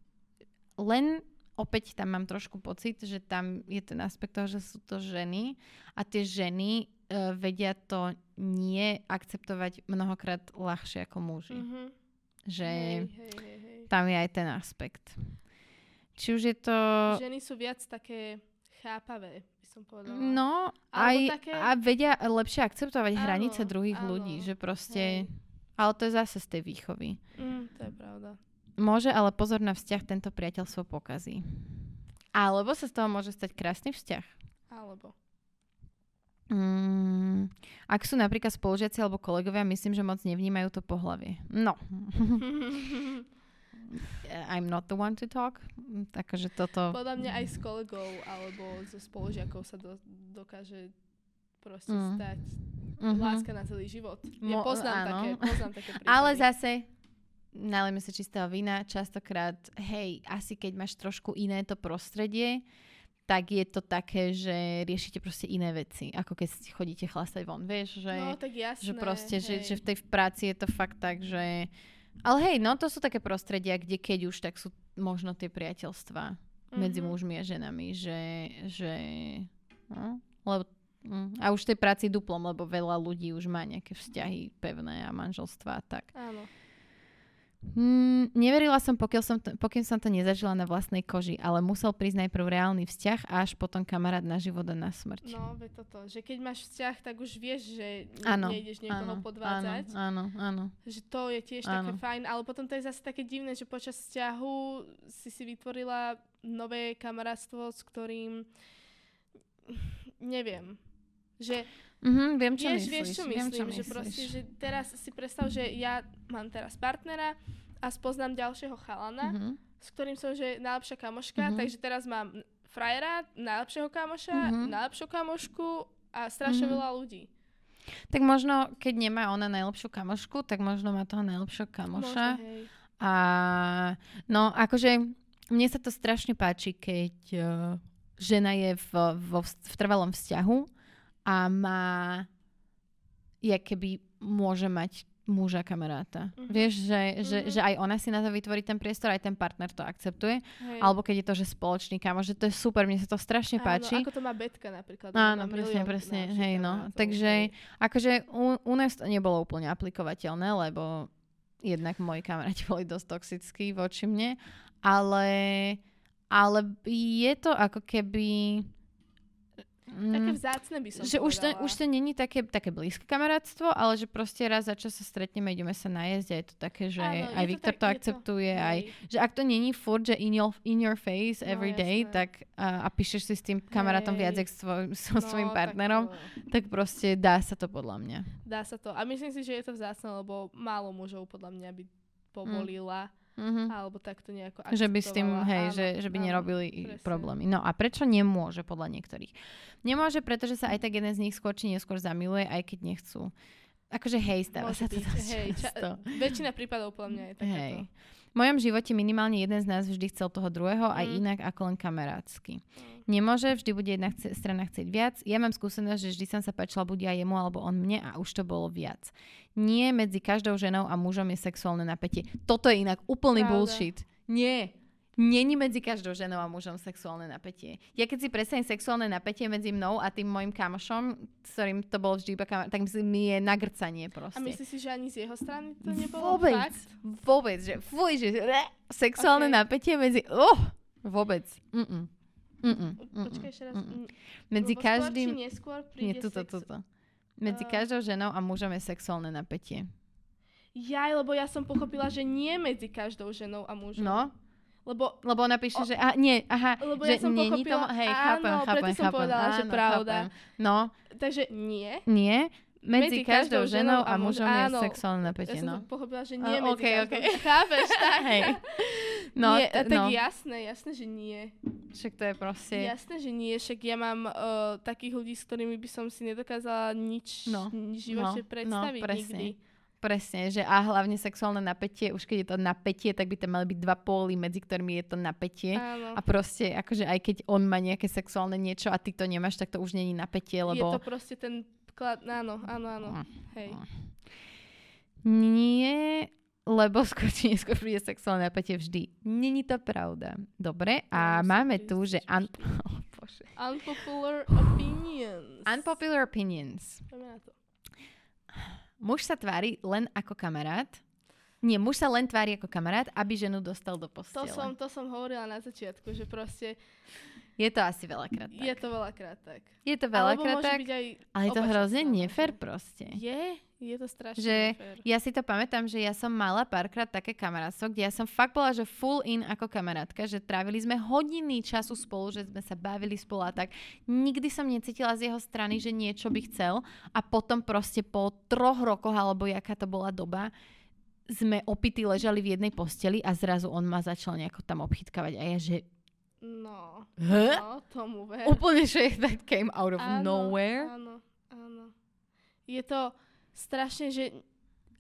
Len opäť tam mám trošku pocit, že tam je ten aspekt toho, že sú to ženy a tie ženy uh, vedia to nie akceptovať mnohokrát ľahšie ako muži. Uh-huh. Že hej, hej, hej, hej. tam je aj ten aspekt. Či už je to... Ženy sú viac také chápavé, by som povedala. No, aj, také... a vedia lepšie akceptovať áno, hranice druhých áno, ľudí, že proste... Hej. Ale to je zase z tej výchovy. Mm, to je pravda. Môže, ale pozor na vzťah, tento priateľstvo pokazí. Alebo sa z toho môže stať krásny vzťah. Alebo. Mm, ak sú napríklad spolužiaci alebo kolegovia, myslím, že moc nevnímajú to pohlavie. No. <laughs> I'm not the one to talk. Takže toto... Podľa mňa aj s kolegou alebo so spolužiakov sa do, dokáže proste mm. stať mm-hmm. láska na celý život. Ja Mo, poznám, áno. také, poznám také <laughs> prípady. Ale zase, nalejme sa čistého vína, častokrát, hej, asi keď máš trošku iné to prostredie, tak je to také, že riešite proste iné veci, ako keď chodíte chlastať von, vieš, že, no, tak jasné, že proste, že, že v tej práci je to fakt tak, že ale hej, no to sú také prostredia, kde keď už, tak sú možno tie priateľstvá. medzi Mhm. mužmi a ženami, že, že no, lebo mm, a už v tej práci duplom, lebo veľa ľudí už má nejaké vzťahy pevné a manželstva a tak. Áno. Mm, neverila som, pokiaľ som, to, pokiaľ som to nezažila na vlastnej koži, ale musel prísť najprv reálny vzťah a až potom kamarát na život a na smrť. No, ve toto, že keď máš vzťah, tak už vieš, že Áno, nejdeš niekoho áno, podvádzať. Áno, áno. Že to je tiež také Áno. fajn, ale potom to je zase také divné, že počas vzťahu si si vytvorila nové kamarátstvo, s ktorým neviem, že Mhm, viem, čo vieš, myslíš. vieš, čo viem, myslím, čo že myslíš. proste, že teraz si predstav, že ja mám teraz partnera a spoznám ďalšieho chalana, Mhm. s ktorým som že najlepšia kamoška, Mhm. takže teraz mám frajera, najlepšieho kamoša, Mhm. najlepšiu kamošku a strašne Mhm. veľa ľudí. Tak možno, keď nemá ona najlepšiu kamošku, tak možno má toho najlepšieho kamoša. Možno, hej. A no, akože mne sa to strašne páči, keď uh, žena je v, vo, v trvalom vzťahu a má, jak keby môže mať muža kamaráta. Mhm. Vieš, že, že, Mhm. že aj ona si na to vytvorí ten priestor, aj ten partner to akceptuje. Hej. Alebo keď je to, že spoločný kamoš, že to je super, mne sa to strašne páči. Áno, ako to má Betka napríklad. Áno, presne, presne, hej, no. kamarátov, Takže akože u, u nás to nebolo úplne aplikovateľné, lebo jednak moji kamaráti <laughs> boli dosť toxickí voči mne, ale, ale je to ako keby... Také mm, vzácne by som že už to, už to není také, také blízke kamarátstvo, ale že proste raz za čas sa stretneme, ideme sa najesť a je to také, že Áno, aj to Viktor tak- to je to- akceptuje, aj Hej. že ak to není furt, že in your, in your face No, every day, jasné. tak a, a píšeš si s tým kamarátom Hej. viac, jak s so svojím No, partnerom, Tak, tak proste dá sa to podľa mňa. to, dá sa to. A myslím si, že je to vzácne, lebo málo mužov podľa mňa by povolila, Mhm. alebo takto nejako Že by s tým, akceptovala. hej, Áno, že, že by áno, nerobili presne. problémy. No a prečo nemôže podľa niektorých? Nemôže, pretože sa aj tak jeden z nich skôr či neskôr zamiluje, aj keď nechcú. Akože hej, stáva Môže sa to dosť hej, ča- často. Väčšina prípadov podľa mňa je takéto. Hej. V mojom živote minimálne jeden z nás vždy chcel toho druhého, aj Mm. inak ako len kamarátsky. Mm. Nemôže, vždy bude jedna chce, strana chcieť viac. Ja mám skúsenosť, že vždy som sa páčila buď ja jemu, alebo on mne a už to bolo viac. Nie medzi každou ženou a mužom je sexuálne napätie. Toto je inak úplný Pravda. bullshit. Nie. Není medzi každou ženou a mužom sexuálne napätie. Ja keď si predstavím sexuálne napätie medzi mnou a tým môjim kamošom, s ktorým to bolo vždy iba kamar, tak myslím, mi je nagrcanie proste. A myslíš si, že ani z jeho strany to nebolo Vôbec. fakt? Vôbec, že fuj, že re, sexuálne Ok. napätie medzi... Uh, vôbec. Mm-mm. Mm-mm. Mm-mm. Počkaj ešte raz. Mm-mm. Mm, Medzi lebo Skôr každým... či neskôr príde Nie, tuto, tuto. Medzi A- každou ženou a mužom je sexuálne napätie. Jaj, lebo ja som pochopila, že nie medzi každou ženou a mužom. No, Lebo, lebo ona píše, že... Aha, nie, aha, lebo že ja som není pochopila... hej, áno, chápem, chápem, preto som chápem. povedala, že Áno, pravda. chápem. No, Takže nie. nie, medzi, každou ženou a mužom je áno. sexuálne Ja napätie, som no. to pochopila, že A, nie medzi okej, každou. okej. Chápeš, <laughs> tak? Hej. No, nie, t- tak no. jasné, jasné, že nie. Však to je proste... Jasné, že nie, však ja mám uh, takých ľudí, s ktorými by som si nedokázala nič No, v živote no, predstaviť no, presne. nikdy. Presne, že a hlavne sexuálne napätie, už keď je to napätie, tak by tam mali byť dva póly, medzi ktorými je to napätie. Áno. A proste, akože aj keď on má nejaké sexuálne niečo a ty to nemáš, tak to už není napätie, Je lebo... to proste ten klad... Áno, áno, áno. No. Hej. Nie, lebo <laughs> skôr či neskôr príde sexuálne napätie vždy. Není to pravda. Dobre, a No, máme tu, že... Un- <laughs> oh, bože. Unpopular opinions. Unpopular opinions. Poďme na to. Muž sa tvári len ako kamarát. Nie, muž sa len tvári ako kamarát, aby ženu dostal do To postele. som, to som hovorila na začiatku, že proste Je to asi veľakrát tak. je to veľakrát tak. Je to veľakrát tak, aj ale je to hrozne nefér proste. Je, je to strašne Že nefér. Ja si to pamätám, že ja som mala párkrát také kamarátstvo, kde ja som fakt bola, že full in ako kamarátka, že trávili sme hodiny času spolu, že sme sa bavili spolu a tak. Nikdy som necítila z jeho strany, že niečo by chcel a potom proste po troch rokoch, alebo jaká to bola doba, sme opity ležali v jednej posteli a zrazu on ma začal nejako tam obchytkávať a ja, že No, Huh? no, tomu ver. úplne, že that came out of Áno, nowhere. Áno, áno. Je to strašne, že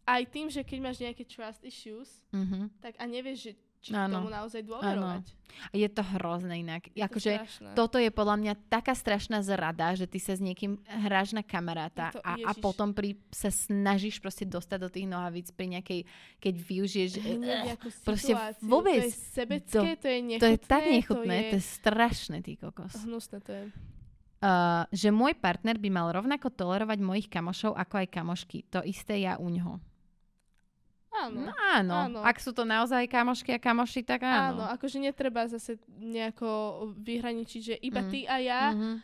aj tým, že keď máš nejaké trust issues, Mhm. tak a nevieš, že či ano. tomu naozaj dôverovať. Ano. Je to hrozné inak. Je akože to toto je podľa mňa taká strašná zrada, že ty sa s niekým hráš na kamaráta to, a, a potom pri, sa snažíš proste dostať do tých nohavíc pri nejakej, keď využiješ uh, proste vôbec. To je sebecké, to, to je nechutné. To je tak nechutné, to je, to je strašné, ty kokos. Hnusné to je. Uh, že môj partner by mal rovnako tolerovať mojich kamošov ako aj kamošky. To isté ja u ňoho. Áno. No, áno. áno. Ak sú to naozaj kamošky a kamoši, tak áno. Áno, akože netreba zase nejako vyhraničiť, že iba mm. ty a ja. Mm-hmm.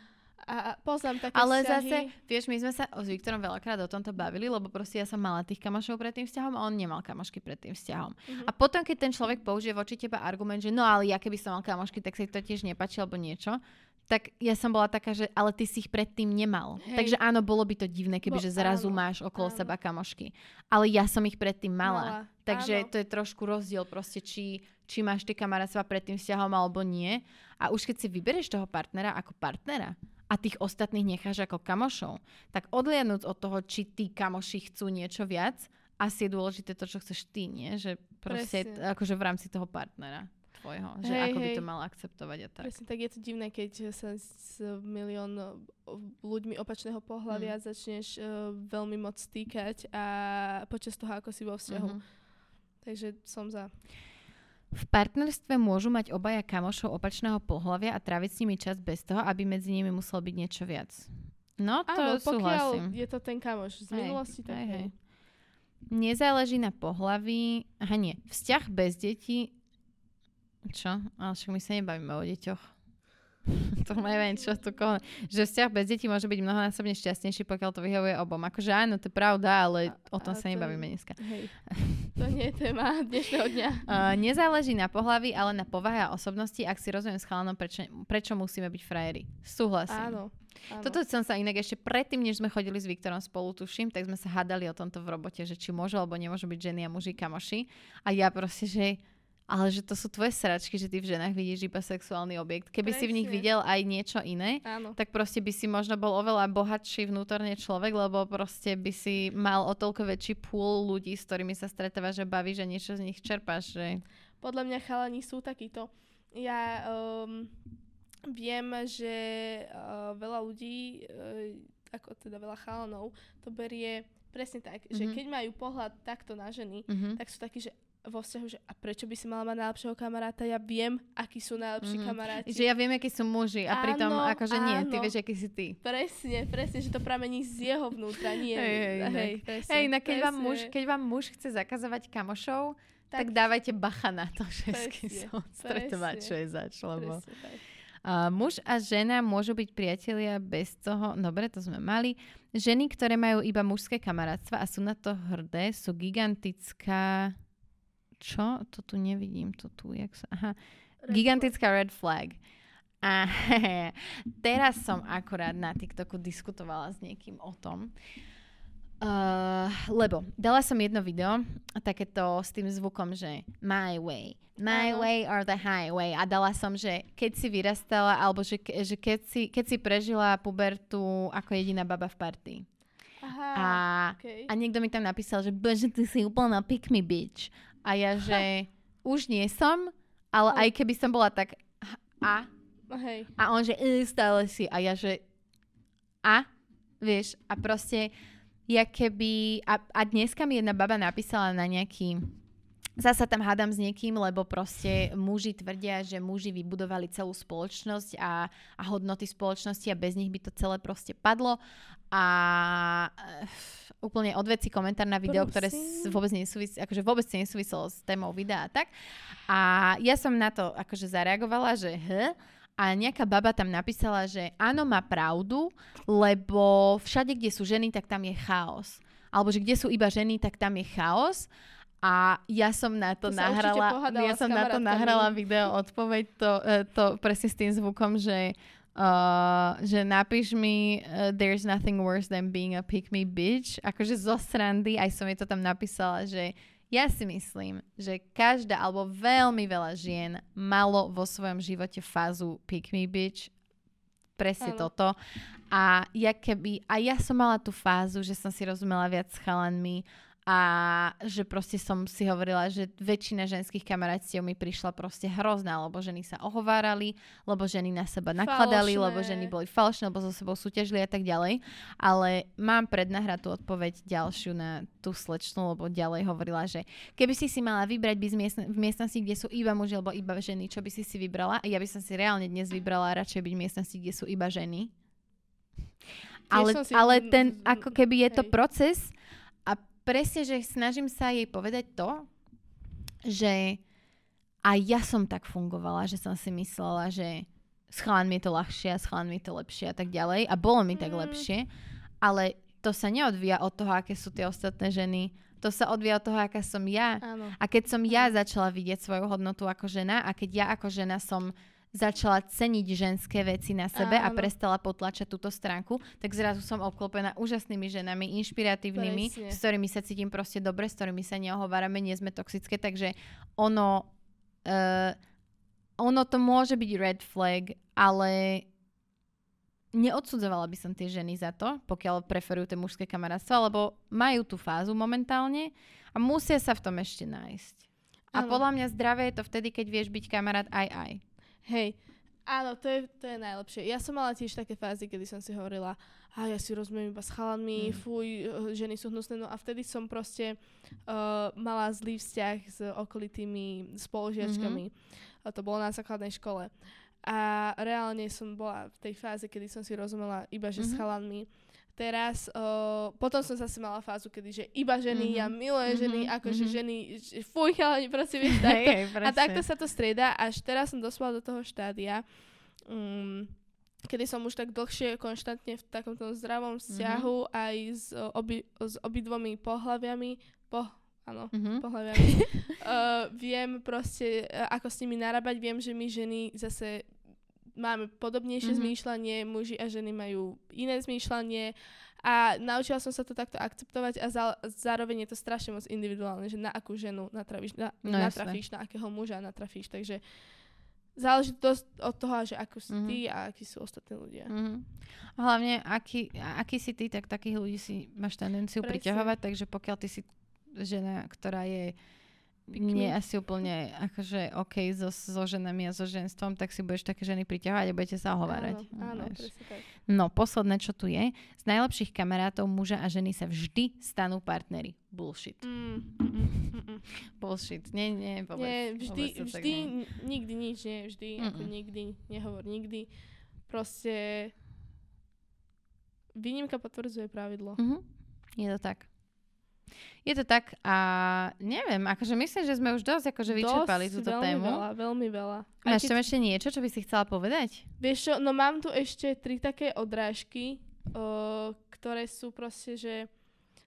A poznám také Ale vzťahy. zase, vieš, my sme sa s Viktorom veľakrát o tomto bavili, lebo proste ja som mala tých kamošov pred tým vzťahom a on nemal kamošky pred tým vzťahom. Mm-hmm. A potom, keď ten človek použije voči teba argument, že no ale ja keby som mal kamošky, tak sa to tiež nepáči alebo niečo, tak ja som bola taká, že ale ty si ich predtým nemal. Hej. Takže áno, bolo by to divné, keby Bo, že zrazu áno, máš okolo áno. seba kamošky. Ale ja som ich predtým mala. mala. Takže áno. to je trošku rozdiel proste, či, či máš ty kamarátstva pred tým vzťahom alebo nie. A už keď si vyberieš toho partnera ako partnera a tých ostatných necháš ako kamošov, tak odliadnúť od toho, či tí kamoši chcú niečo viac, asi je dôležité to, čo chceš ty, nie? Že proste, Presne. akože v rámci toho partnera tvojho, že hej, ako hej. by to mal akceptovať a tak. Presne, tak je to divné, keď sa s milión ľuďmi opačného pohľavia mm. začneš uh, veľmi moc stýkať a počas toho, ako si vo vzťahu. Mm-hmm. Takže som za. V partnerstve môžu mať obaja kamošov opačného pohľavia a tráviť s nimi čas bez toho, aby medzi nimi muselo byť niečo viac. No, to Áno, súhlasím. je to ten kamoš z minulosti, tak hej, hej. Nezáleží na pohlaví. Aha, nie. Vzťah bez detí čo? Ale však my sa nebavíme o deťoch. <laughs> to neviem, čo tu koho... Že vzťah bez detí môže byť mnohonásobne šťastnejší, pokiaľ to vyhovuje obom. Akože áno, to je pravda, ale a, o tom sa nebavíme dneska. Hej. <laughs> To nie je téma dnešného dňa. Uh, nezáleží na pohlaví, ale na povahe a osobnosti. Ak si rozumiem s chalanom, prečo, prečo musíme byť frajeri. Súhlasím. Áno. Áno. Toto som sa inak ešte predtým, než sme chodili s Viktorom spolu, tuším, tak sme sa hádali o tomto v robote, že či môžu alebo nemôžu byť ženy a muži kamoši. A ja proste, že ale že to sú tvoje sračky, že ty v ženách vidíš iba sexuálny objekt. Keby Presne. si v nich videl aj niečo iné, Áno. tak proste by si možno bol oveľa bohatší vnútorne človek, lebo proste by si mal o toľko väčší púl ľudí, s ktorými sa stretávaš a bavíš a niečo z nich čerpáš. Že... Podľa mňa chalani sú takíto. Ja um, viem, že uh, veľa ľudí, uh, ako teda veľa chalanov, to berie presne tak, mm-hmm. že mhm. keď majú pohľad takto na ženy, mm-hmm. tak sú takí, že vo vzťahu, že a prečo by si mala mať najlepšieho kamaráta? Ja viem, akí sú najlepší mm-hmm. kamaráti. Že ja viem, akí sú muži a áno, pritom akože áno. nie, ty vieš, aký si ty. Presne, presne, že to pramení z jeho vnútra, nie. Hej, hej, hej, presne, hej no keď, presne. Vám muž, keď vám muž chce zakazovať kamošov, tak, tak dávajte bacha na to, že s kým sa stretovať, čo je zač, lebo... Uh, muž a žena môžu byť priatelia bez toho, dobre, to sme mali. Ženy, ktoré majú iba mužské kamarátstva a sú na to hrdé, sú gigantická čo? To tu nevidím, to tu, jak sa... Aha. Red Gigantická flag. red flag. A <laughs> teraz som akorát na TikToku diskutovala s niekým o tom, uh, lebo dala som jedno video, takéto s tým zvukom, že my way, my uh-huh. way or the highway a dala som, že keď si vyrastala, alebo že, že keď, si, keď si prežila pubertu ako jediná baba v partii. Aha, a, okay. a niekto mi tam napísal, že bože, ty si úplná pick me bitch. A ja, že <laughs> už nie som, ale aj keby som bola tak a. Hej. A on, že stále si. A ja, že a, vieš, a proste, ja keby, a, a dneska mi jedna baba napísala na nejaký, zasa tam hádam s niekým, lebo proste muži tvrdia, že muži vybudovali celú spoločnosť a, a hodnoty spoločnosti a bez nich by to celé proste padlo. A úplne odveci komentár na video, Prosím. ktoré vôbec nesúvisí, akože vôbec nesúviselo s témou videa a tak. A ja som na to akože zareagovala, že h, a nejaká baba tam napísala, že áno, má pravdu, lebo všade, kde sú ženy, tak tam je chaos. Alebo že kde sú iba ženy, tak tam je chaos. A ja som na to, to nahrala, ja som na to nahrala video odpoveď to, e, to presne s tým zvukom, že Uh, že napíš mi uh, there's nothing worse than being a pick me bitch. Akože zo srandy, aj som jej to tam napísala, že ja si myslím, že každá alebo veľmi veľa žien malo vo svojom živote fázu pick me bitch. Presne ano. toto. A ja keby, a ja som mala tú fázu, že som si rozumela viac s chalanmi a že proste som si hovorila, že väčšina ženských kamarátstiev mi prišla proste hrozná, lebo ženy sa ohovárali, lebo ženy na seba nakladali, Falošné. lebo ženy boli falšné, lebo so sebou súťažili a tak ďalej. Ale mám prednahratú odpoveď ďalšiu na tú slečnú, lebo ďalej hovorila, že keby si si mala vybrať by miestn- v miestnosti, kde sú iba muži alebo iba ženy, čo by si si vybrala? A ja by som si reálne dnes vybrala radšej byť v miestnosti, kde sú iba ženy. Ale, si... ale ten, ako keby je to proces, presne, že snažím sa jej povedať to, že a ja som tak fungovala, že som si myslela, že s chalanmi je to ľahšie a s chalanmi je to lepšie a tak ďalej. A bolo mi tak mm. lepšie, ale to sa neodvíja od toho, aké sú tie ostatné ženy. To sa odvíja od toho, aká som ja. Áno. A keď som ja začala vidieť svoju hodnotu ako žena a keď ja ako žena som začala ceniť ženské veci na sebe Áno. a prestala potlačať túto stránku, tak zrazu som obklopená úžasnými ženami, inšpiratívnymi, Presne. s ktorými sa cítim proste dobre, s ktorými sa neohovárame, nie sme toxické, takže ono, uh, ono to môže byť red flag, ale neodsudzovala by som tie ženy za to, pokiaľ preferujú tie mužské kamarátstva, lebo majú tú fázu momentálne a musia sa v tom ešte nájsť. A ano. podľa mňa zdravé je to vtedy, keď vieš byť kamarát aj aj. Hej, áno, to je, to je najlepšie. Ja som mala tiež také fázy, kedy som si hovorila, a ja si rozumiem iba s chalanmi, mm. fuj, eh, ženy sú hnusné. No a vtedy som proste uh, mala zlý vzťah s okolitými spolužiačkami. Mm-hmm. A to bolo na základnej škole. A reálne som bola v tej fáze, kedy som si rozumela iba, že mm-hmm. s chalanmi teraz, uh, potom som zase mala fázu, kedy, že iba ženy, mm-hmm. ja milujem mm-hmm. ženy, akože mm-hmm. ženy, že fuj, chalani, prosím, vieš, <laughs> takto. Hey, a takto sa to strieda, až teraz som dospela do toho štádia, um, kedy som už tak dlhšie konštantne v takomto zdravom vzťahu mm-hmm. aj s, obi, s obidvomi pohľaviami, po, áno, mm-hmm. pohľaviami, <laughs> uh, viem proste, ako s nimi narábať, viem, že my ženy zase máme podobnejšie mm-hmm. zmýšľanie, muži a ženy majú iné zmýšľanie a naučila som sa to takto akceptovať a za, zároveň je to strašne moc individuálne, že na akú ženu natravíš, na, no, natrafíš, jasne. na akého muža natrafíš, takže záleží to od toho, že ako si mm-hmm. ty a akí sú ostatní ľudia. Mm-hmm. A hlavne, aký, aký si ty, tak takých ľudí si máš tendenciu Presne. priťahovať, takže pokiaľ ty si žena, ktorá je nie asi úplne akože OK so, so ženami a so ženstvom, tak si budeš také ženy priťahovať a budete sa ohovárať. Áno, áno presne tak. No, posledné, čo tu je. Z najlepších kamarátov muža a ženy sa vždy stanú partnery. Bullshit. Mm, mm, mm, mm. Bullshit. Nie, nie, vôbec. Nie, vždy, vôbec vždy nie. nikdy nič, nie, vždy, Mm-mm. ako nikdy, nehovor nikdy. Proste výnimka potvrdzuje pravidlo. Mm-hmm. Je to tak. Je to tak a neviem, akože myslím, že sme už dosť akože vyčerpali dosť, túto veľmi tému. Veľa, veľmi veľa. Máš tam ešte niečo, čo by si chcela povedať? Vieš čo, no mám tu ešte tri také odrážky, o, ktoré sú proste, že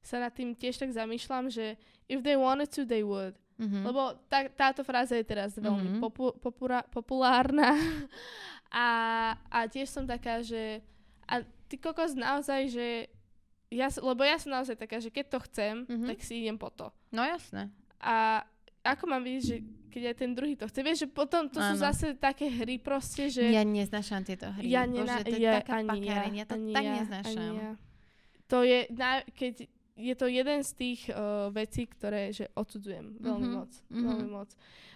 sa nad tým tiež tak zamýšľam, že if they wanted to, they would. Mm-hmm. Lebo tá, táto fráza je teraz veľmi mm-hmm. popu, popura, populárna <laughs> a, a tiež som taká, že a ty kokos naozaj, že ja, lebo ja som naozaj taká, že keď to chcem, mm-hmm. tak si idem po to. No jasné. A ako mám vidieť, že keď aj ten druhý to chce. Vieš, že potom to Áno. sú zase také hry proste, že... Ja neznášam tieto hry. Ja, nena- Bože, to je ja, taká ani ja, ja to ani tak ja, neznášam. Ani ja. To je, na, keď je to jeden z tých uh, vecí, ktoré že odsudzujem veľmi mm-hmm. moc. Mm-hmm. Veľmi moc.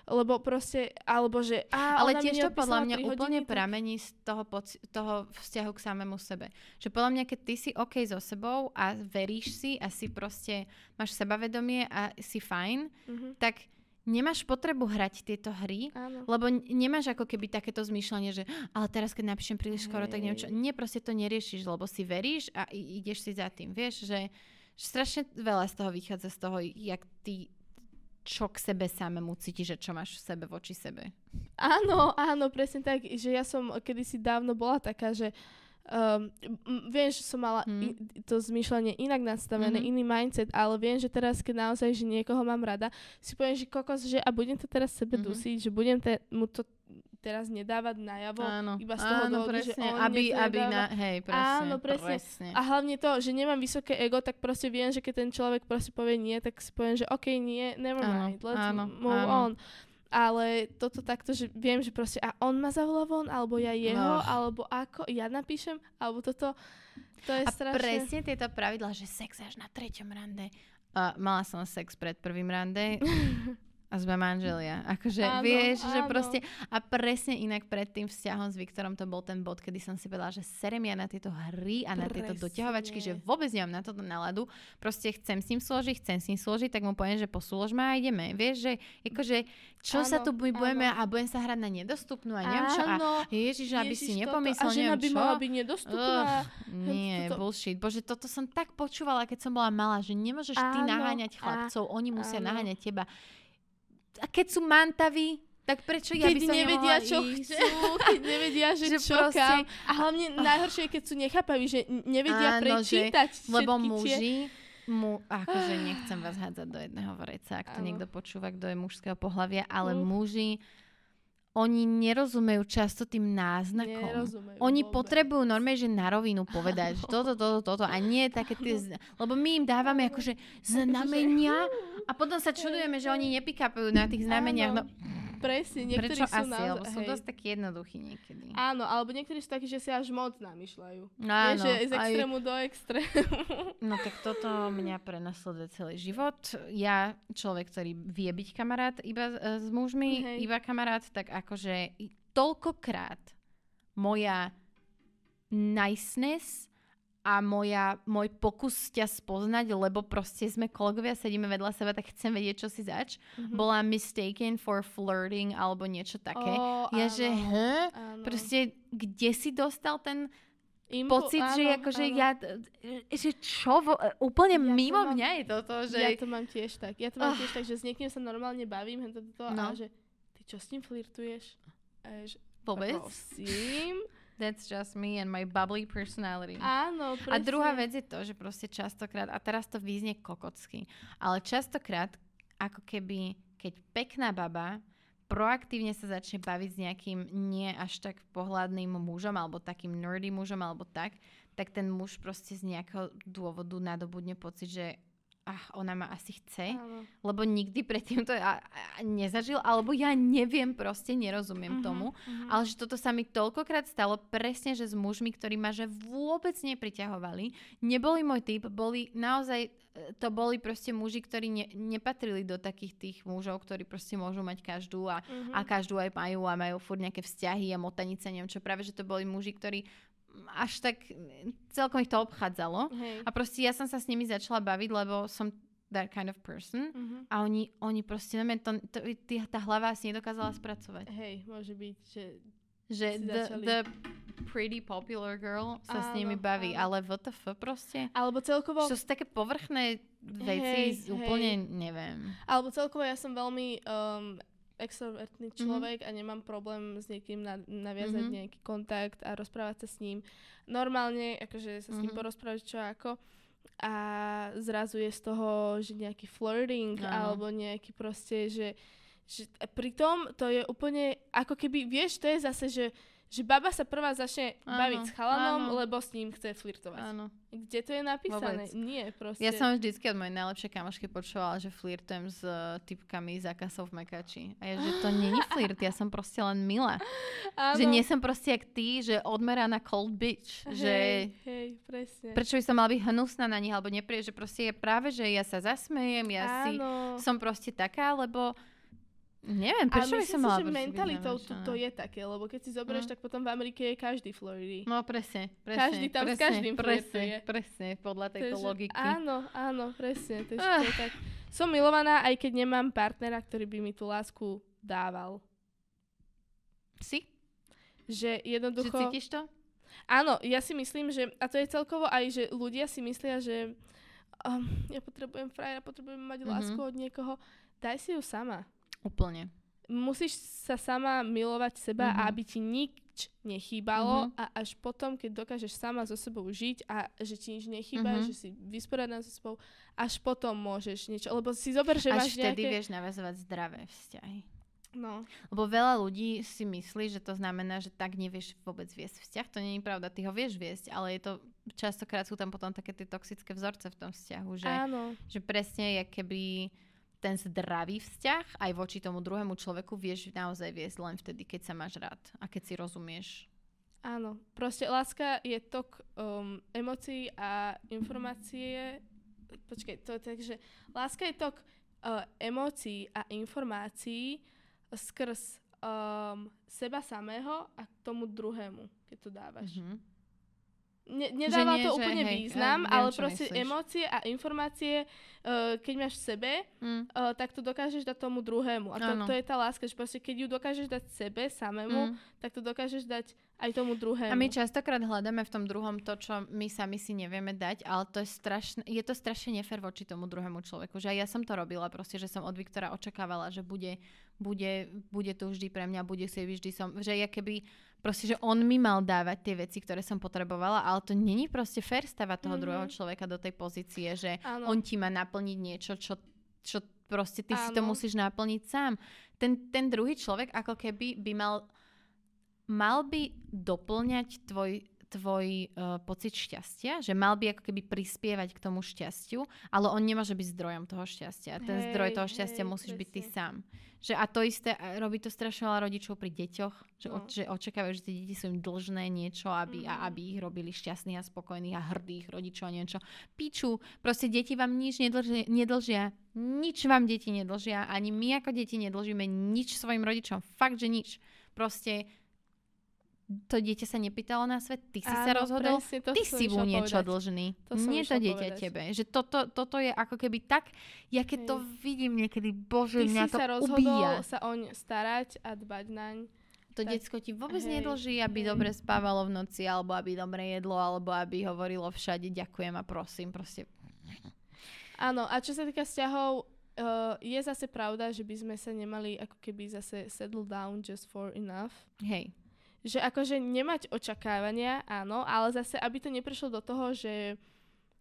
Lebo proste, alebo že... Á, Ale tiež to podľa mňa úplne tak... pramení z toho, poci- toho vzťahu k samému sebe. Že podľa mňa, keď ty si OK so sebou a veríš si a si proste máš sebavedomie a si fajn, mm-hmm. tak nemáš potrebu hrať tieto hry, Áno. lebo nemáš ako keby takéto zmýšľanie, že ale teraz keď napíšem príliš skoro, tak neviem čo. Nie, proste to neriešiš, lebo si veríš a ideš si za tým. Vieš, že strašne veľa z toho vychádza z toho, jak ty čo k sebe samému cítiš, že čo máš v sebe voči sebe. Áno, áno, presne tak, že ja som kedysi dávno bola taká, že um, viem, že som mala hmm. i, to zmýšľanie inak nastavené, mm-hmm. iný mindset, ale viem, že teraz, keď naozaj, že niekoho mám rada, si poviem, že kokos, že a budem to teraz sebe mm-hmm. dusiť, že budem te, mu to teraz nedávať najavo, áno, iba z toho áno, dôvodu, presne, že on aby, aby na, hej, presne, áno, presne. presne. A hlavne to, že nemám vysoké ego, tak proste viem, že keď ten človek proste povie nie, tak si poviem, že OK, nie, never mind, let's áno, move áno. on. Ale toto takto, že viem, že proste a on ma zavolá von, alebo ja jeho, no. alebo ako, ja napíšem, alebo toto, to je a strašne... presne tieto pravidla, že sex až na treťom rande Uh, mala som sex pred prvým rande. <laughs> A sme manželia. Akože áno, vieš, áno. že proste... A presne inak pred tým vzťahom s Viktorom to bol ten bod, kedy som si povedala, že serem ja na tieto hry a presne. na tieto doťahovačky, že vôbec nemám na toto náladu. Proste chcem s ním složiť, chcem s ním složiť, tak mu poviem, že posúložme a ideme. Vieš, že akože, čo áno, sa tu my budeme áno. a budem sa hrať na nedostupnú a neviem čo. A ježiš, aby Ježiš, si nepomyslel, toto, neviem by mala byť nedostupná. Uh, nie, toto... bullshit. Bože, toto som tak počúvala, keď som bola malá, že nemôžeš áno, ty naháňať chlapcov, a, oni musia áno. naháňať teba a keď sú mantaví, tak prečo ja keď by som nevedia, čo ísť? chcú, keď nevedia, že, <laughs> že čo proste... kam. A hlavne najhoršie je, keď sú nechápaví, že nevedia Áno, prečítať že, Lebo muži, tie... mu, akože <sighs> nechcem vás hádzať do jedného vreca, ak to Áno. niekto počúva, kto je mužského pohľavia, ale mm. muži oni nerozumejú často tým náznakom. Nerozumejú oni vôbec. potrebujú normálne, že na rovinu povedať, že toto, toto, toto a nie také tie, lebo my im dávame akože znamenia a potom sa čudujeme, že oni nepikapujú na tých znameniach. No, Presne, niektorí Prečo sú asi? Naozaj, lebo sú hej. dosť takí jednoduchí niekedy. Áno, alebo niektorí sú takí, že si až moc namýšľajú. Áno. Vieš, že z extrému aj... do extrému. <laughs> No tak toto mňa prenasleduje celý život. Ja, človek, ktorý vie byť kamarát iba e, s mužmi, hej. iba kamarát, tak akože toľkokrát moja niceness a moja, môj pokus ťa spoznať, lebo proste sme kolegovia, sedíme vedľa seba, tak chcem vedieť, čo si zač, mm-hmm. bola mistaken for flirting alebo niečo také. Oh, ja, áno, že he? Proste, kde si dostal ten Impo, pocit, áno, že akože áno. ja, že čo, vo, úplne ja mimo mám, mňa je toto, že... Ja to mám tiež tak, ja to mám oh. tiež tak, že s niekým sa normálne bavím, to, to, to, no. a že ty čo s ním flirtuješ? A že, Vôbec? Prosím. That's just me and my bubbly personality. Áno, presne. A druhá vec je to, že proste častokrát, a teraz to význie kokocky, ale častokrát, ako keby, keď pekná baba proaktívne sa začne baviť s nejakým nie až tak pohľadným mužom alebo takým nerdy mužom alebo tak, tak ten muž proste z nejakého dôvodu nadobudne pocit, že ach, ona ma asi chce, Áno. lebo nikdy predtým to a, a, nezažil, alebo ja neviem, proste nerozumiem uh-huh, tomu, uh-huh. ale že toto sa mi toľkokrát stalo presne, že s mužmi, ktorí ma že vôbec nepriťahovali, neboli môj typ, boli naozaj, e, to boli proste muži, ktorí ne, nepatrili do takých tých mužov, ktorí proste môžu mať každú a, uh-huh. a každú aj majú a majú furt nejaké vzťahy a motanice, neviem čo, práve, že to boli muži, ktorí až tak celkom ich to obchádzalo. Hej. A proste ja som sa s nimi začala baviť, lebo som that kind of person uh-huh. a oni, oni proste, neviem, to, to, to, tá hlava asi nedokázala spracovať. Hej, môže byť, že že the, the pretty popular girl sa áno, s nimi baví, áno. ale WTF proste. Alebo celkovo... Čo sú také povrchné veci, hej, úplne hej. neviem. Alebo celkovo ja som veľmi um, extrovertný mhm. človek mm-hmm. a nemám problém s niekým na, naviazať mm-hmm. nejaký kontakt a rozprávať sa s ním. Normálne, akože sa s ním mm-hmm. porozprávať čo ako a zrazu je z toho, že nejaký flirting no. alebo nejaký proste, že, že pritom to je úplne ako keby, vieš, to je zase, že že baba sa prvá začne áno, baviť s chalanom, áno. lebo s ním chce flirtovať. Áno. Kde to je napísané? Vôbec. Nie, proste. Ja som vždycky od mojej najlepšej kamošky počúvala, že flirtujem s uh, typkami zákazov v Mekači. A ja, že to není <laughs> flirt, ja som proste len milá. Áno. Že nie som proste jak ty, že odmeraná cold bitch. Hej, že hej, presne. Prečo by som mala byť hnusná na nich, alebo neprie, že proste je práve, že ja sa zasmejem, ja áno. si som proste taká, lebo Neviem, prečo by som mala že mentalitou to, to je také, lebo keď si zoberieš, no. tak potom v Amerike je každý Floridy. No presne, presne. Každý tam presne, s každým presne, je. presne, podľa tejto Takže, logiky. Áno, áno, presne. Uh. to je tak. Som milovaná, aj keď nemám partnera, ktorý by mi tú lásku dával. Si? Že jednoducho... Že cítiš to? Áno, ja si myslím, že, a to je celkovo aj, že ľudia si myslia, že um, ja potrebujem frajera, potrebujem mať mm-hmm. lásku od niekoho. Daj si ju sama. Úplne. Musíš sa sama milovať seba, mm-hmm. aby ti nič nechýbalo mm-hmm. a až potom, keď dokážeš sama so sebou žiť a že ti nič nechýba, mm-hmm. že si vysporiadaná so sebou, až potom môžeš niečo, lebo si zober, že až máš vtedy nejaké... vieš navazovať zdravé vzťahy. No. Lebo veľa ľudí si myslí, že to znamená, že tak nevieš vôbec viesť vzťah. To nie je pravda, ty ho vieš viesť, ale je to častokrát sú tam potom také tie toxické vzorce v tom vzťahu, že, Áno. že presne je keby ten zdravý vzťah aj voči tomu druhému človeku vieš naozaj viesť len vtedy, keď sa máš rád a keď si rozumieš. Áno, proste láska je tok um, emócií a informácie počkej, to je tak, že láska je tok uh, emócií a informácií skrz um, seba samého a k tomu druhému, keď to dávaš. Mm-hmm ne, nedáva nie, to úplne hej, význam, ja, ale proste myslíš. emócie a informácie, uh, keď máš v sebe, mm. uh, tak to dokážeš dať tomu druhému. A to, to je tá láska, že proste keď ju dokážeš dať sebe samému, mm. tak to dokážeš dať aj tomu druhému. A my častokrát hľadáme v tom druhom to, čo my sami si nevieme dať, ale to je strašne, je to strašne nefér voči tomu druhému človeku. Že aj ja som to robila, proste, že som od Viktora očakávala, že bude, bude, bude tu vždy pre mňa, bude si vždy som, že ja keby proste, že on mi mal dávať tie veci, ktoré som potrebovala, ale to není proste fér stavať toho mm-hmm. druhého človeka do tej pozície, že ano. on ti má naplniť niečo, čo, čo proste ty ano. si to musíš naplniť sám. Ten, ten druhý človek ako keby by mal mal by doplňať tvoj tvoj uh, pocit šťastia, že mal by ako keby prispievať k tomu šťastiu, ale on nemôže byť zdrojom toho šťastia. Ten hej, zdroj toho šťastia hej, musíš presne. byť ty sám. Že a to isté, robí to strašne veľa rodičov pri deťoch, že, no. o, že očakávajú, že tie deti sú im dlžné niečo, aby, mm. a mhm. aby ich robili šťastných a spokojných a hrdých rodičov niečo. Piču, proste deti vám nič nedlžia, nedlžia. Nič vám deti nedlžia. Ani my ako deti nedlžíme nič svojim rodičom. Fakt, že nič. Proste to dieťa sa nepýtalo na svet, ty si Áno, sa rozhodol, presne, ty si mu niečo povedať. dlžný. To Nie to dieťa povedať. tebe. Že toto, toto je ako keby tak, ja keď Hej. to vidím niekedy, bože, ty mňa si to sa rozhodol ubíja. sa oň starať a dbať naň. To tak, decko ti vôbec hej, nedlží, aby hej. dobre spávalo v noci, alebo aby dobre jedlo, alebo aby hovorilo všade ďakujem a prosím, proste. Áno, a čo sa týka vzťahov, uh, je zase pravda, že by sme sa nemali ako keby zase settle down just for enough. Hej že akože nemať očakávania, áno, ale zase, aby to neprešlo do toho, že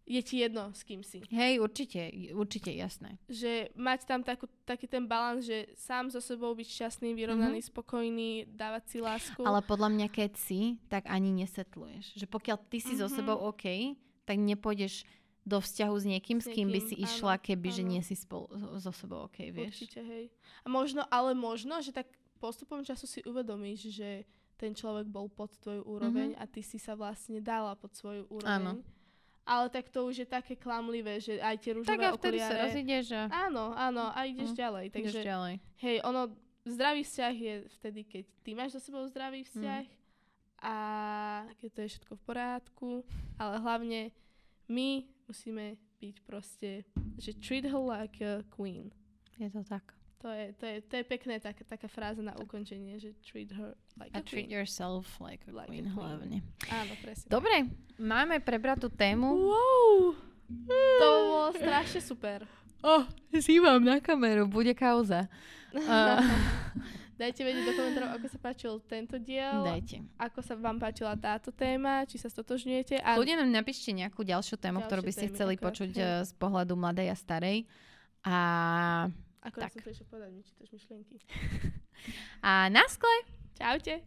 je ti jedno, s kým si. Hej, určite, určite, jasné. Že mať tam takú, taký ten balans, že sám so sebou byť šťastný, vyrovnaný, mm-hmm. spokojný, dávať si lásku. Ale podľa mňa, keď si, tak ani nesetluješ. Že pokiaľ ty si mm-hmm. so mhm. sebou OK, tak nepôjdeš do vzťahu s niekým, s, niekým, s kým by si išla, áno, keby, áno. že nie si spolu, so sebou OK, vieš. Určite, hej. A možno, ale možno, že tak postupom času si uvedomíš, že ten človek bol pod tvoju úroveň mm-hmm. a ty si sa vlastne dala pod svoju úroveň. Áno. Ale tak to už je také klamlivé, že aj tie rúžové tak okuliare... Tak sa rozídeš a... Áno, áno, a ideš mm. ďalej. Takže, ideš ďalej. hej, ono, zdravý vzťah je vtedy, keď ty máš so sebou zdravý vzťah mm. a keď to je všetko v poriadku, ale hlavne my musíme byť proste, že treat her like a queen. Je to tak. To je, to je, to je pekné, tak, taká fráza na ukončenie, že treat her like a, a treat queen. yourself like a like queen, a queen. hlavne. Áno, presne. Dobre, máme prebratú tému. Wow! To bolo strašne super. Oh, zývam na kameru, bude kauza. <laughs> uh. Dajte vedieť do komentárov, ako sa páčil tento diel. Dajte. Ako sa vám páčila táto téma, či sa stotožňujete. A... Ľudia nám napíšte nejakú ďalšiu tému, ďalšiu ktorú by ste chceli okay. počuť. Eh, z pohľadu mladej a starej. A ako tak. som to ešte povedať, mi čítaš myšlienky. <laughs> A na skle. Čaute.